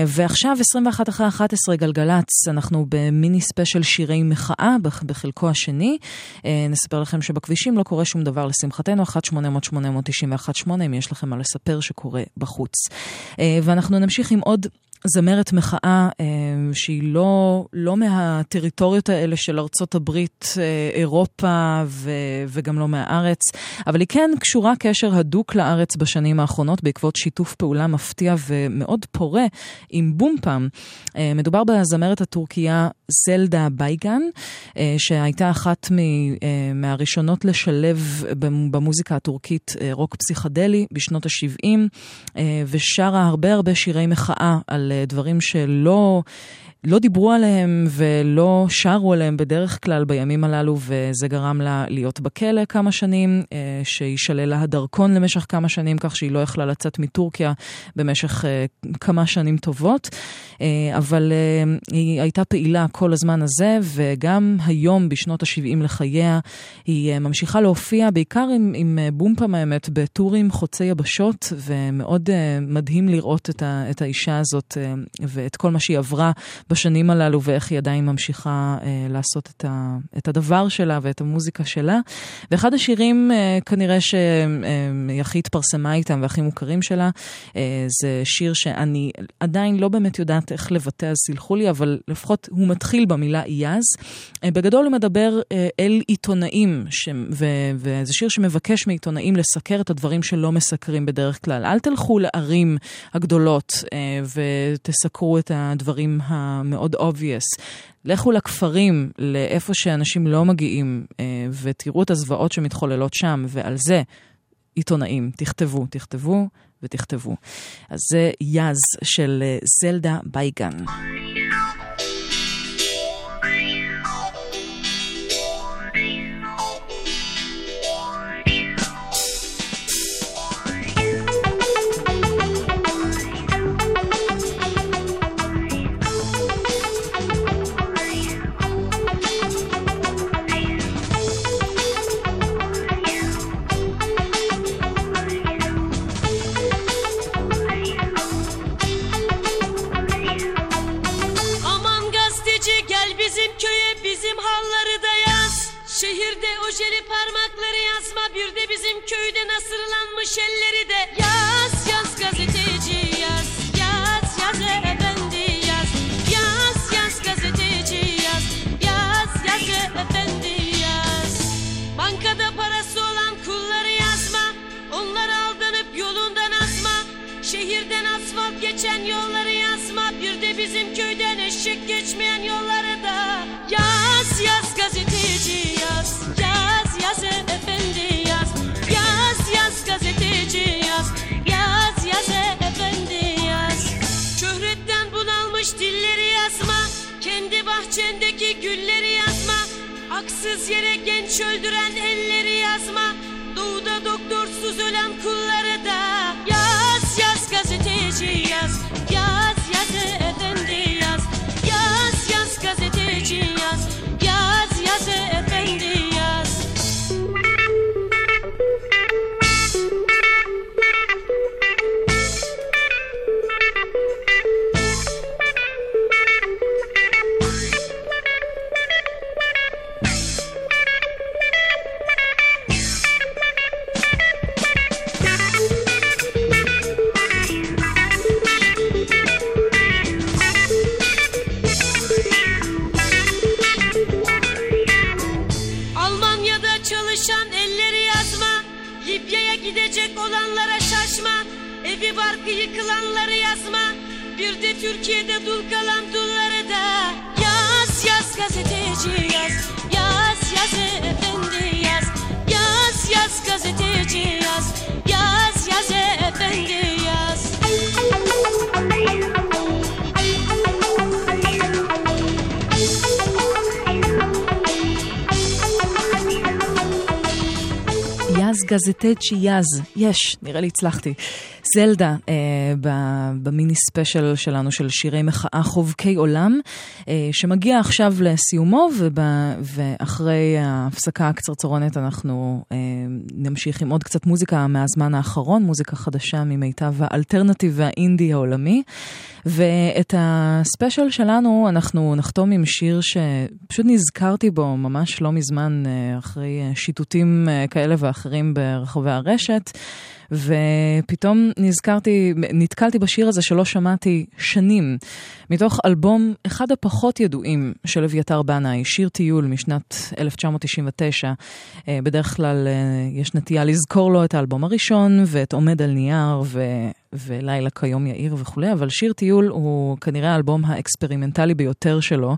ועכשיו 21 אחרי 11 גלגלצ, אנחנו במיני ספיישל שירי מחאה בחלקו השני. נספר לכם שבכבישים לא קורה שום דבר לשמחתנו, 1-800-891-8 אם יש לכם מה לספר שקורה בחוץ. ואנחנו נמשיך עם עוד זמרת מחאה שהיא לא, לא מהטריטוריות האלה של ארצות הברית, אירופה ו, וגם לא מהארץ, אבל היא כן קשורה קשר הדוק לארץ בשנים האחרונות בעקבות שיתוף פעולה מפתיע ומאוד פורה עם בומפם. מדובר בזמרת הטורקייה זלדה בייגן, שהייתה אחת מהראשונות לשלב במוזיקה הטורקית רוק פסיכדלי בשנות ה-70, ושרה הרבה הרבה שירי מחאה על על אה, דברים שלא... לא דיברו עליהם ולא שרו עליהם בדרך כלל בימים הללו, וזה גרם לה להיות בכלא כמה שנים, אה, שישלל לה הדרכון למשך כמה שנים, כך שהיא לא יכלה לצאת מטורקיה במשך אה, כמה שנים טובות. אה, אבל היא הייתה פעילה כל הזמן הזה, וגם היום, בשנות ה-70 לחייה, היא ממשיכה להופיע, בעיקר עם, עם בומפם האמת, בטורים חוצי יבשות, ומאוד מדהים לראות את, ה, את האישה הזאת ואת כל מה שהיא עברה. בשנים הללו ואיך היא עדיין ממשיכה אה, לעשות את, ה, את הדבר שלה ואת המוזיקה שלה. ואחד השירים אה, כנראה שהכי התפרסמה איתם והכי מוכרים שלה, אה, זה שיר שאני עדיין לא באמת יודעת איך לבטא, אז סלחו לי, אבל לפחות הוא מתחיל במילה אייז. אה, בגדול הוא מדבר אה, אל עיתונאים, ש, ו, וזה שיר שמבקש מעיתונאים לסקר את הדברים שלא מסקרים בדרך כלל. אל תלכו לערים הגדולות אה, ותסקרו את הדברים ה... מאוד obvious. לכו לכפרים, לאיפה שאנשים לא מגיעים, אה, ותראו את הזוועות שמתחוללות שם, ועל זה עיתונאים, תכתבו, תכתבו ותכתבו. אז זה יז של אה, זלדה בייגן. Şehirde ojeli parmakları yazma bir de bizim köyde nasırlanmış elleri de ya. Haksız yere genç öldüren elleri yazma. Doğuda doktorsuz ölen kulları da yaz yaz gazeteci yaz. Yaz yaz efendi yaz. Yaz yaz gazeteci yaz. Yaz yaz efendi יז גזטצ'י יז, יש, נראה לי הצלחתי. זלדה, אה, במיני ספיישל שלנו של שירי מחאה חובקי עולם, אה, שמגיע עכשיו לסיומו, וב, ואחרי ההפסקה הקצרצרונת אנחנו אה, נמשיך עם עוד קצת מוזיקה מהזמן האחרון, מוזיקה חדשה ממיטב האלטרנטיב והאינדי העולמי. ואת הספיישל שלנו אנחנו נחתום עם שיר שפשוט נזכרתי בו ממש לא מזמן, אה, אחרי שיטוטים אה, כאלה ואחרים ברחבי הרשת. ופתאום נזכרתי, נתקלתי בשיר הזה שלא שמעתי שנים, מתוך אלבום אחד הפחות ידועים של אביתר בנאי, שיר טיול משנת 1999. אה, בדרך כלל אה, יש נטייה לזכור לו את האלבום הראשון ואת עומד על נייר ו... ולילה כיום יאיר וכולי, אבל שיר טיול הוא כנראה האלבום האקספרימנטלי ביותר שלו,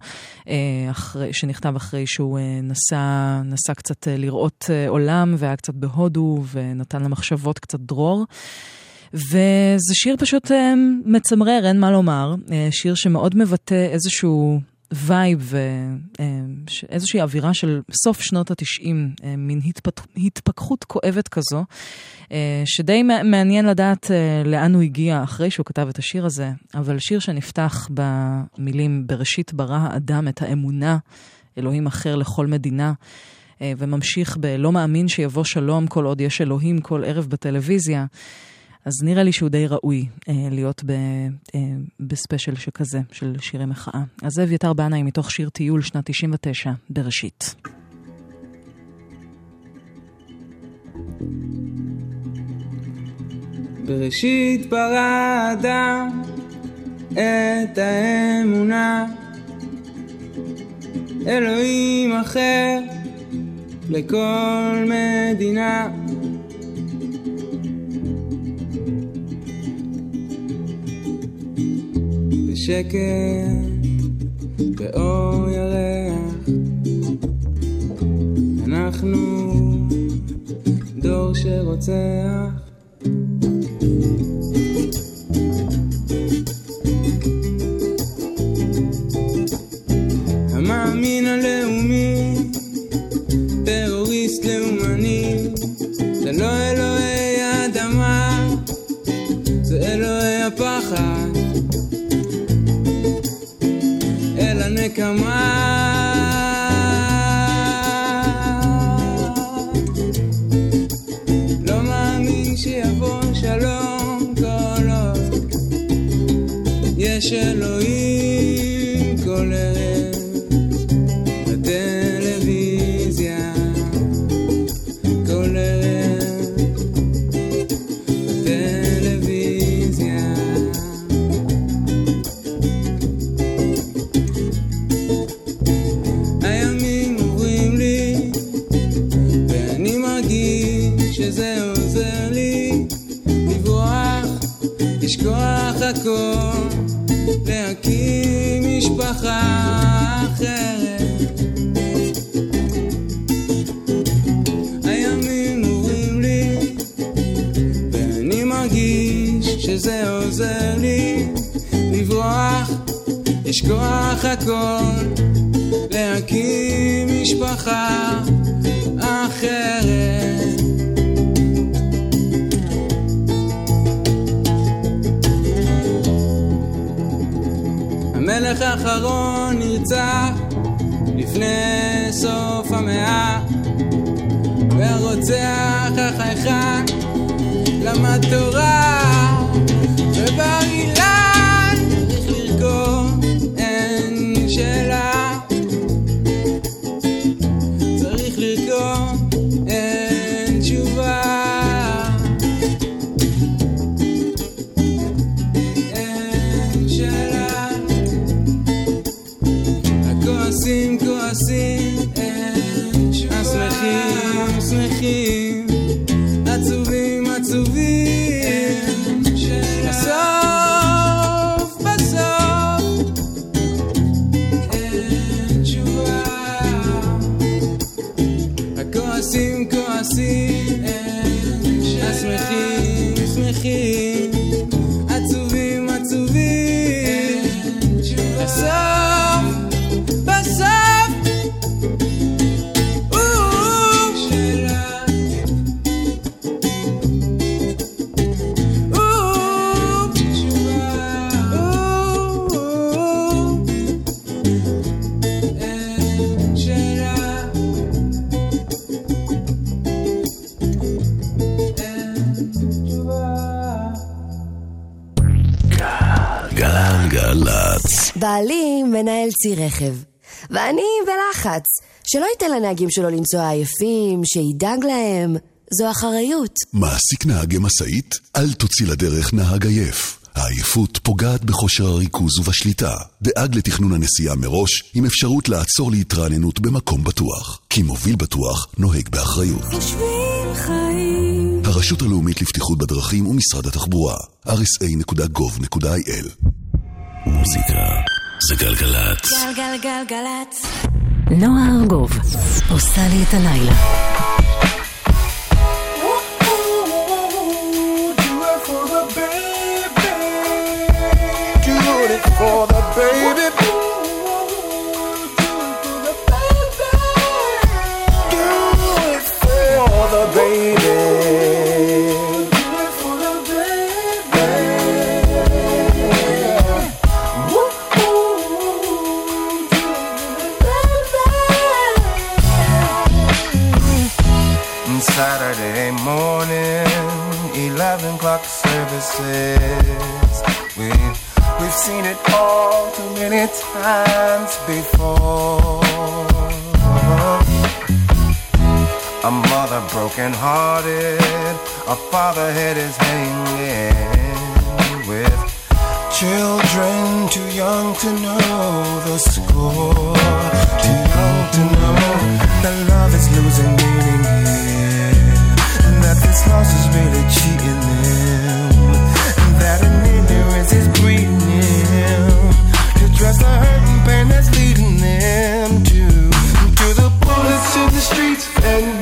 אה, אחרי, שנכתב אחרי שהוא אה, נסע, נסע קצת אה, לראות עולם והיה קצת בהודו ונתן למחשבות קצת דרור. וזה שיר פשוט מצמרר, אין מה לומר. שיר שמאוד מבטא איזשהו vibe ואיזושהי אווירה של סוף שנות התשעים, אה, מין התפת... התפכחות כואבת כזו, אה, שדי מע- מעניין לדעת אה, לאן הוא הגיע אחרי שהוא כתב את השיר הזה, אבל שיר שנפתח במילים בראשית ברא האדם את האמונה, אלוהים אחר לכל מדינה. אה, וממשיך ב"לא מאמין שיבוא שלום כל עוד יש אלוהים כל ערב בטלוויזיה". אז נראה לי שהוא די ראוי אה, להיות ב, אה, בספיישל שכזה, של שירי מחאה. אז זה אביתר בנאי מתוך שיר טיול שנת 99, בראשית. בראשית ברא האדם את האמונה, אלוהים אחר לכל מדינה. בשקט, באור ירח, אנחנו דור שרוצח. come on. הכל, להקים משפחה אחרת. המלך האחרון נרצח לפני סוף המאה והרוצח החייכן למד תורה מנהל צי רכב, ואני בלחץ. שלא ייתן לנהגים שלו לנסוע עייפים, שידאג להם. זו אחריות. מעסיק נהגי משאית? אל תוציא לדרך נהג עייף. העייפות פוגעת בכושר הריכוז ובשליטה. דאג לתכנון הנסיעה מראש, עם אפשרות לעצור להתרעננות במקום בטוח. כי מוביל בטוח נוהג באחריות. חושבים חיים. הרשות הלאומית לבטיחות בדרכים ומשרד התחבורה, rsa.gov.il מוזיקה זה גלגלצ. גלגלגלגלצ. נועה ארגוב עושה לי את הלילה. For the baby. Morning, 11 o'clock services. We, we've seen it all too many times before. A mother broken hearted, a father head is hanging with children too young to know the score. Too young to know this loss is really cheating them. And that an ignorance is breeding them. To the hurt and pain that's leading them to, to the bullets in the streets and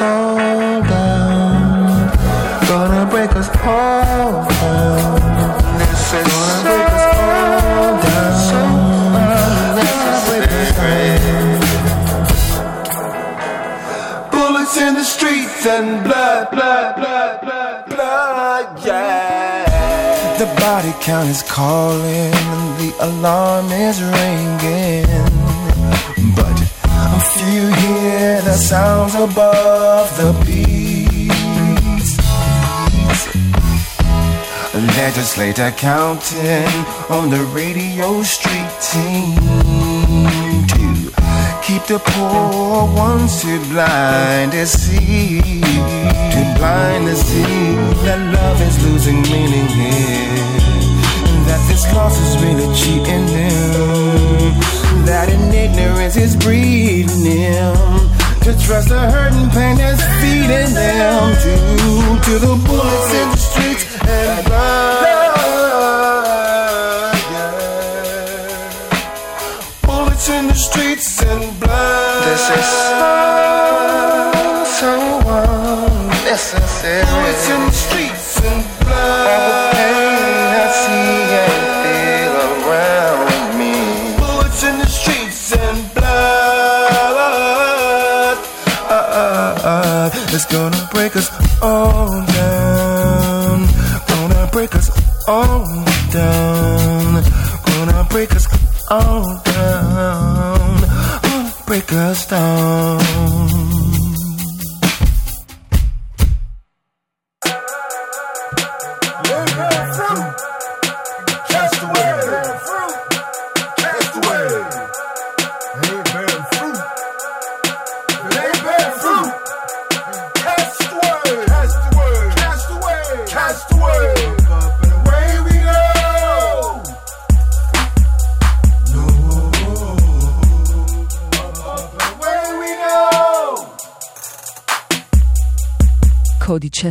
break us all down. Gonna break us all down. This is gonna break us all down. So unnecessary. Bullets in the streets and blood, blood, blood, blood, blood, yeah. The body count is calling, and the alarm is ringing. The sounds above the beats. A legislator counting on the radio street team to keep the poor ones too blind to see, too blind to see that love is losing meaning here, that this loss is really cheating them, that in ignorance is breeding them. To trust the hurt and pain that's feeding them to, to the bullets in the streets and blood. Bullets in the streets and blood. This is so, uh, so unnecessary. Bullets in the streets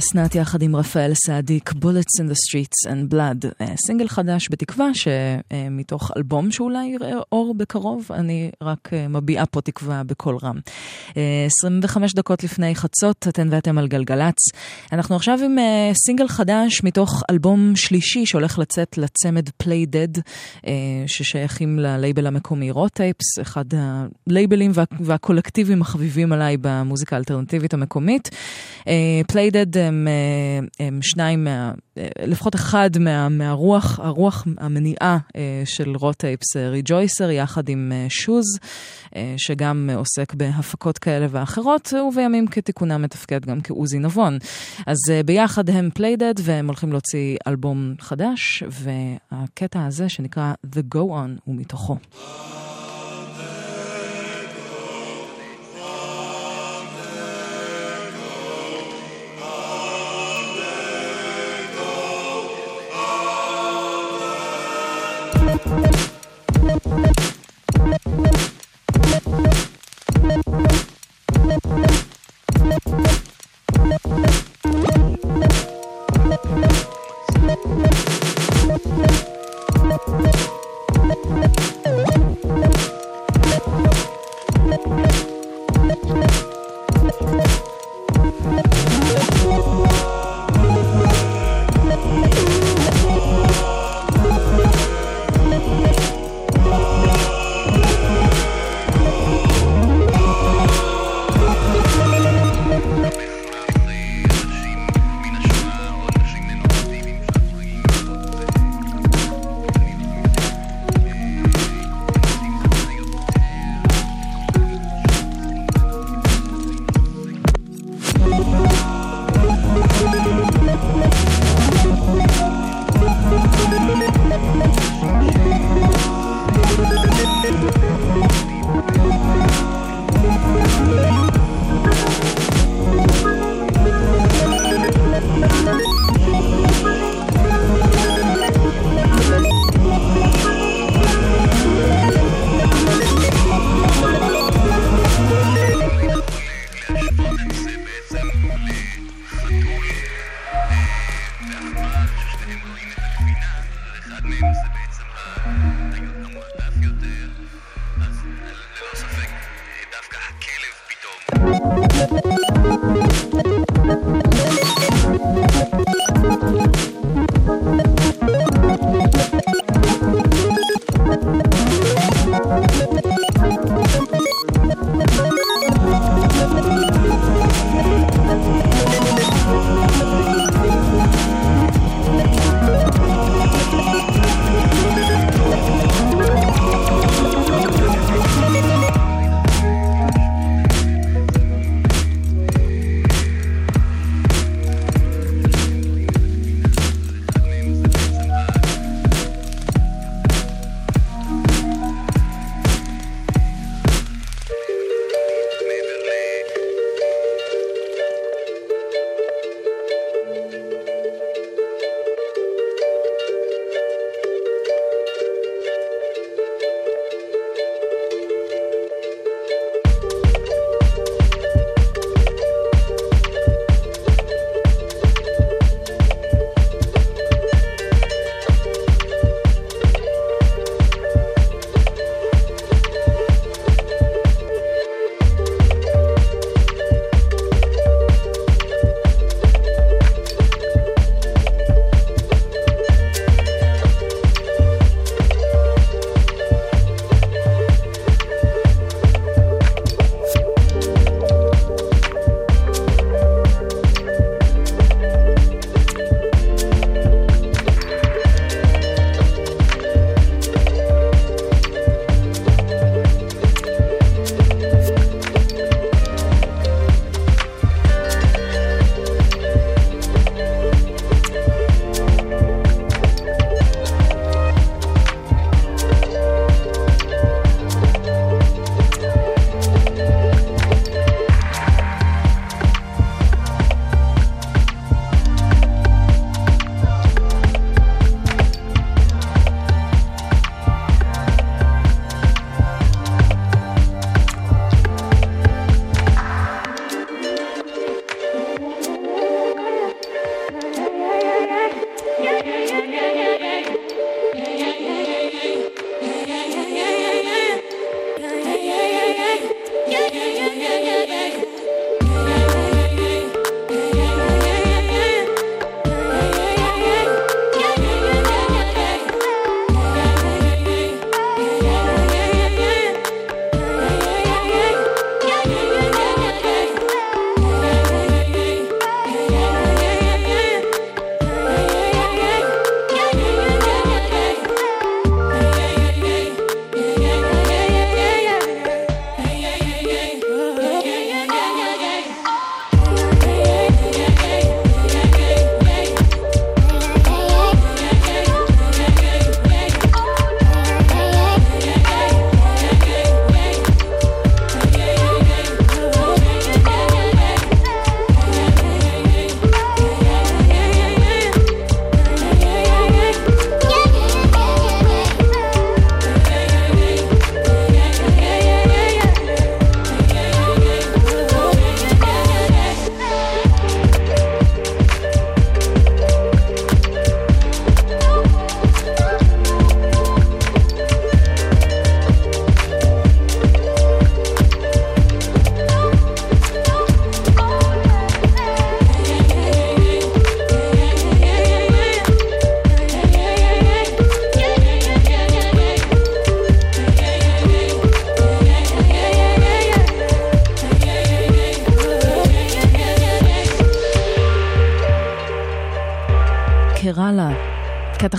צ'סנאט יחד עם רפאל סעדיק, Bullets in the Streets and Blood, אה, סינגל חדש בתקווה שמתוך אלבום שאולי יראה אור בקרוב, אני רק אה, מביעה פה תקווה בקול רם. אה, 25 דקות לפני חצות, אתן ואתם על גלגלצ. אנחנו עכשיו עם אה, סינגל חדש מתוך אלבום שלישי שהולך לצאת לצמד Dead, אה, ששייכים ללייבל המקומי Raw Tapes, אחד הלייבלים וה, והקולקטיבים החביבים עליי במוזיקה האלטרנטיבית המקומית. אה, פליידד הם, אה, הם שניים, מה, אה, לפחות אחד מה, מהרוח, הרוח המניעה אה, של Raw Tapes, Rejoicer, יחד עם שוז, שגם עוסק בהפקות כאלה ואחרות, ובימים כתיקונם מתפקד גם כעוזי נבון. אז ביחד הם פליידד, והם הולכים להוציא אלבום חדש, והקטע הזה שנקרא The Go On הוא מתוכו.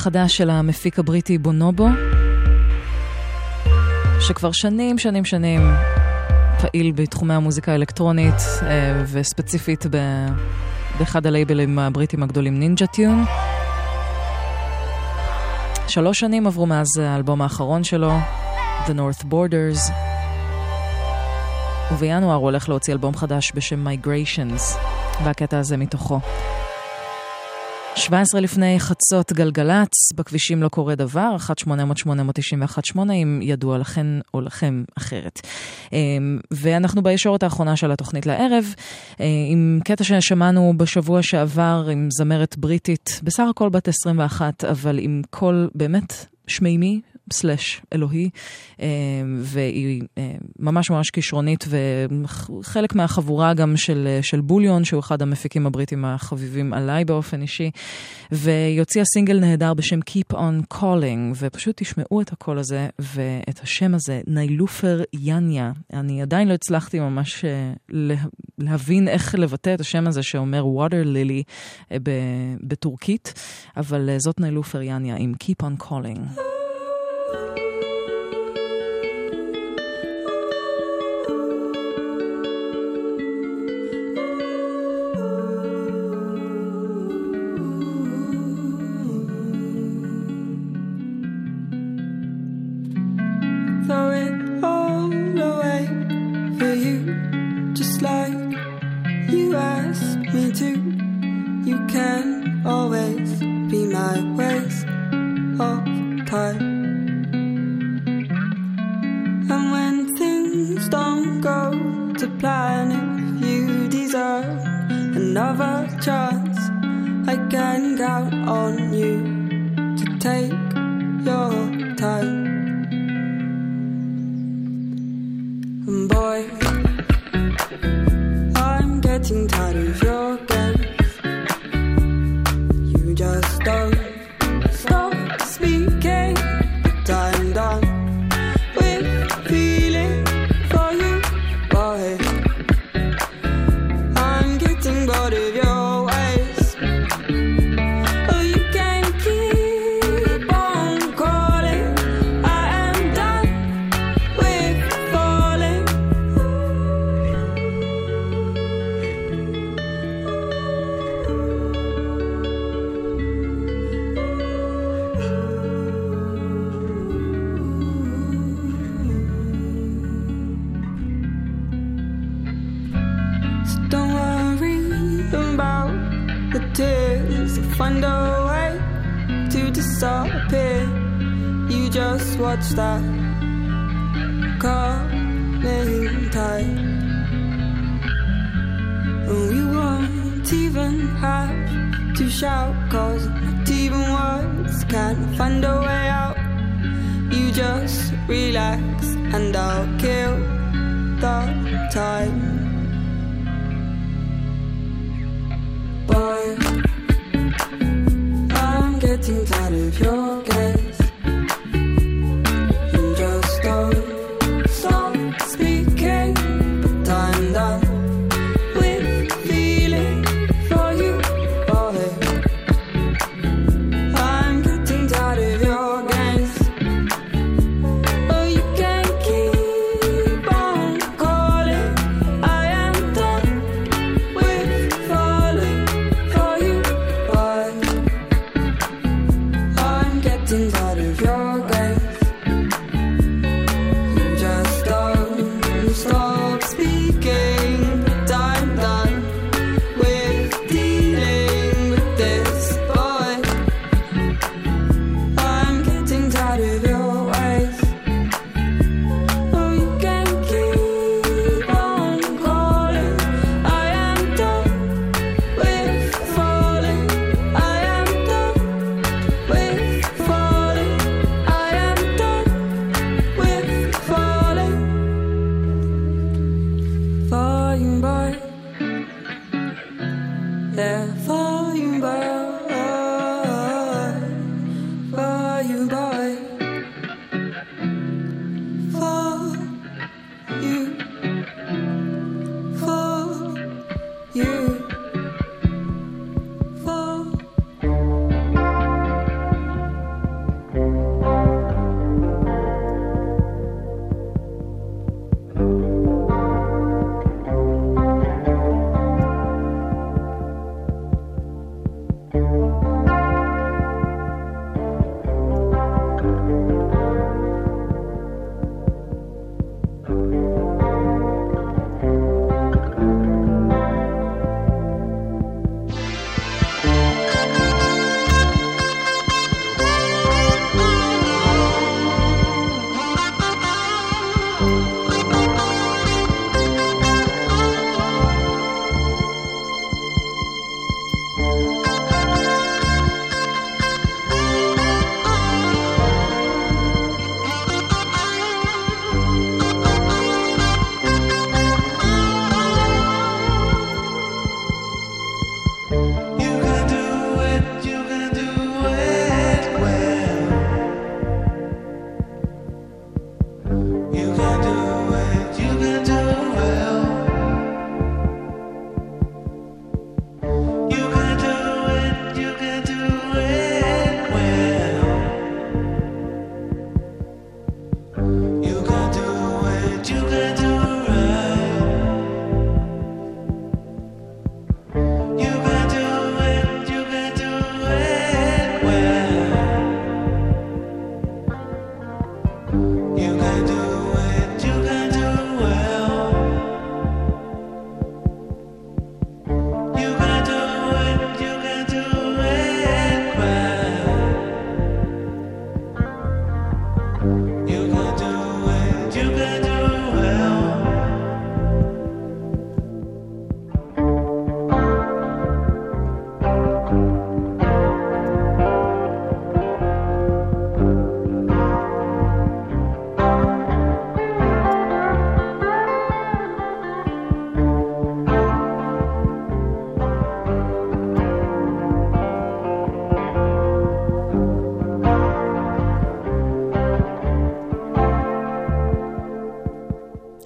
קטע חדש של המפיק הבריטי בונובו, שכבר שנים שנים שנים פעיל בתחומי המוזיקה האלקטרונית, אה, וספציפית באחד הלייבלים הבריטים הגדולים, נינג'ה טיון. שלוש שנים עברו מאז האלבום האחרון שלו, The North Borders, ובינואר הוא הולך להוציא אלבום חדש בשם Migrations, והקטע הזה מתוכו. 17 לפני חצות גלגלצ, בכבישים לא קורה דבר, 1-800-891-8 אם ידוע לכן או לכם אחרת. אמ, ואנחנו בישורת האחרונה של התוכנית לערב, אה, עם קטע ששמענו בשבוע שעבר עם זמרת בריטית, בסך הכל בת 21, אבל עם קול באמת שמימי. סלאש אלוהי, אה, והיא אה, ממש ממש כישרונית, וחלק מהחבורה גם של, של בוליון, שהוא אחד המפיקים הבריטים החביבים עליי באופן אישי, והיא הוציאה סינגל נהדר בשם Keep on Calling, ופשוט תשמעו את הקול הזה ואת השם הזה, ניילופר יניה. אני עדיין לא הצלחתי ממש אה, לה, להבין איך לבטא את השם הזה שאומר water lily אה, בטורקית, אבל אה, זאת ניילופר יניה עם Keep on Calling. Watch that coming tide. And we won't even have to shout, cause not even words can find a way out. You just relax and I'll kill the time.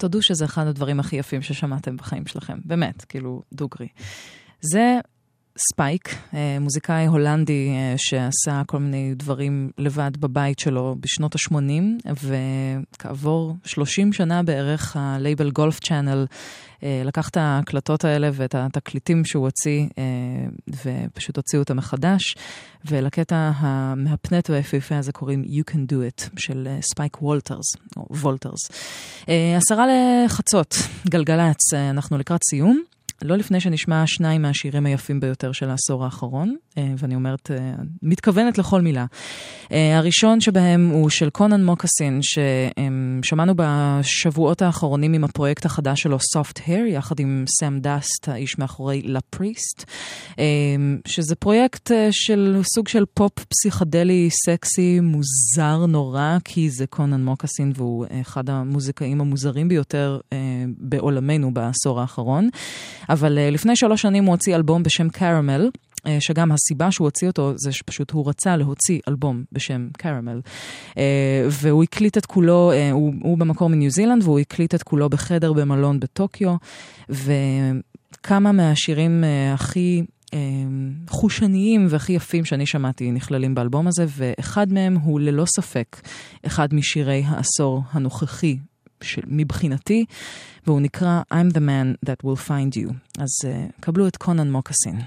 תודו שזה אחד הדברים הכי יפים ששמעתם בחיים שלכם. באמת, כאילו, דוגרי. זה ספייק, אה, מוזיקאי הולנדי אה, שעשה כל מיני דברים לבד בבית שלו בשנות ה-80, וכעבור 30 שנה בערך, הלייבל Golf Channel לקח את ההקלטות האלה ואת התקליטים שהוא הוציא, אה, ופשוט הוציאו אותם מחדש, ולקטע המהפנט והיפהפה הזה קוראים You Can Do It, של ספייק וולטרס, או וולטרס. עשרה לחצות, גלגלצ, אנחנו לקראת סיום. לא לפני שנשמע שניים מהשירים היפים ביותר של העשור האחרון, ואני אומרת, אה, מתכוונת לכל מילה. אה, הראשון שבהם הוא של קונן מוקסין, ששמענו בשבועות האחרונים עם הפרויקט החדש שלו, Soft Hair, יחד עם סאם דאסט, האיש מאחורי LA Priest, שזה פרויקט של סוג של פופ פסיכדלי סקסי מוזר נורא, כי זה קונן מוקסין והוא אחד המוזיקאים המוזרים ביותר בעולמנו בעשור האחרון. אבל לפני שלוש שנים הוא הוציא אלבום בשם קרמל. Uh, שגם הסיבה שהוא הוציא אותו זה שפשוט הוא רצה להוציא אלבום בשם קרמל. Uh, והוא הקליט את כולו, uh, הוא, הוא במקור מניו זילנד והוא הקליט את כולו בחדר במלון בטוקיו. וכמה מהשירים הכי חושניים והכי יפים שאני שמעתי נכללים באלבום הזה, ואחד מהם הוא ללא ספק אחד משירי העשור הנוכחי של, מבחינתי, והוא נקרא I'm the man that will find you. אז uh, קבלו את קונן מוקסין.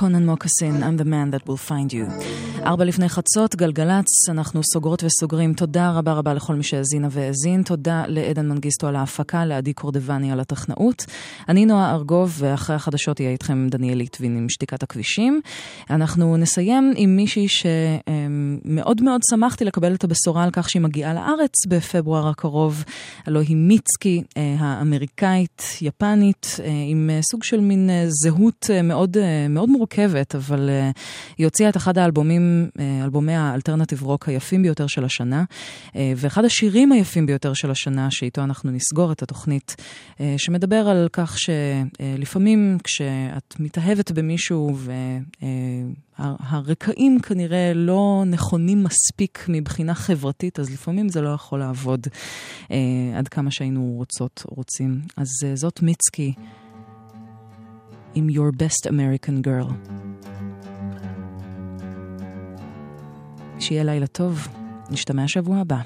Conan Moccasin, I'm the man that will find you. ארבע לפני חצות, גלגלצ, אנחנו סוגרות וסוגרים. תודה רבה רבה לכל מי שהאזינה והאזין. תודה לעדן מנגיסטו על ההפקה, לעדי קורדבני על הטכנאות. אני נועה ארגוב, ואחרי החדשות יהיה איתכם דניאל ליטבין עם שתיקת הכבישים. אנחנו נסיים עם מישהי שמאוד מאוד שמחתי לקבל את הבשורה על כך שהיא מגיעה לארץ בפברואר הקרוב. הלוא היא מיצקי אה, האמריקאית, יפנית, אה, עם אה, סוג של מין זהות מאוד, מאוד מורכבת, אבל היא הוציאה את אחד האלבומים, אה, אלבומי האלטרנטיב רוק היפים ביותר של השנה, אה, ואחד השירים היפים ביותר של השנה, שאיתו אנחנו נסגור את התוכנית, אה, שמדבר על כך שלפעמים כשאת מתאהבת במישהו והרקעים כנראה לא נכונים מספיק מבחינה חברתית, אז לפעמים זה לא יכול לעבוד אה, עד כמה שהיינו רוצות, רוצים. אז אה, זאת מיצקי עם Your Best American Girl. שיהיה לילה טוב, נשתמע שבוע הבא.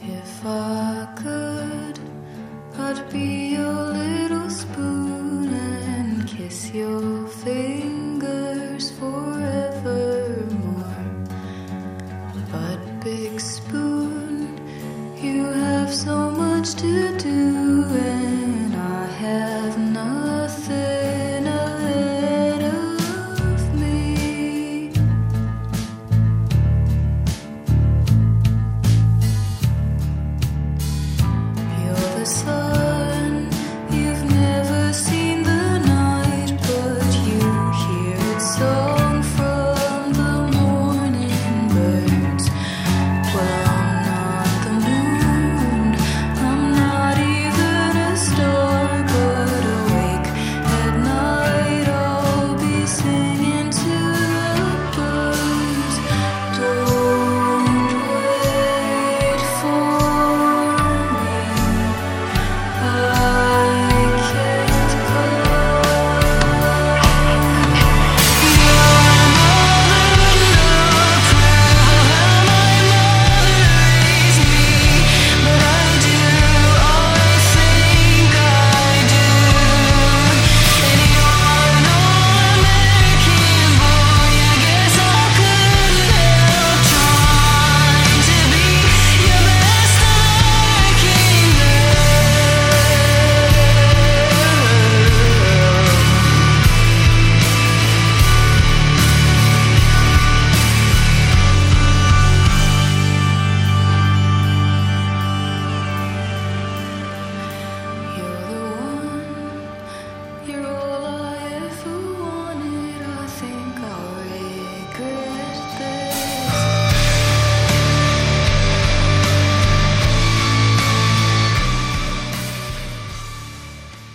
If I could, I'd be your little spoon and kiss your fingers forevermore. But big spoon, you have so much to do, and I have.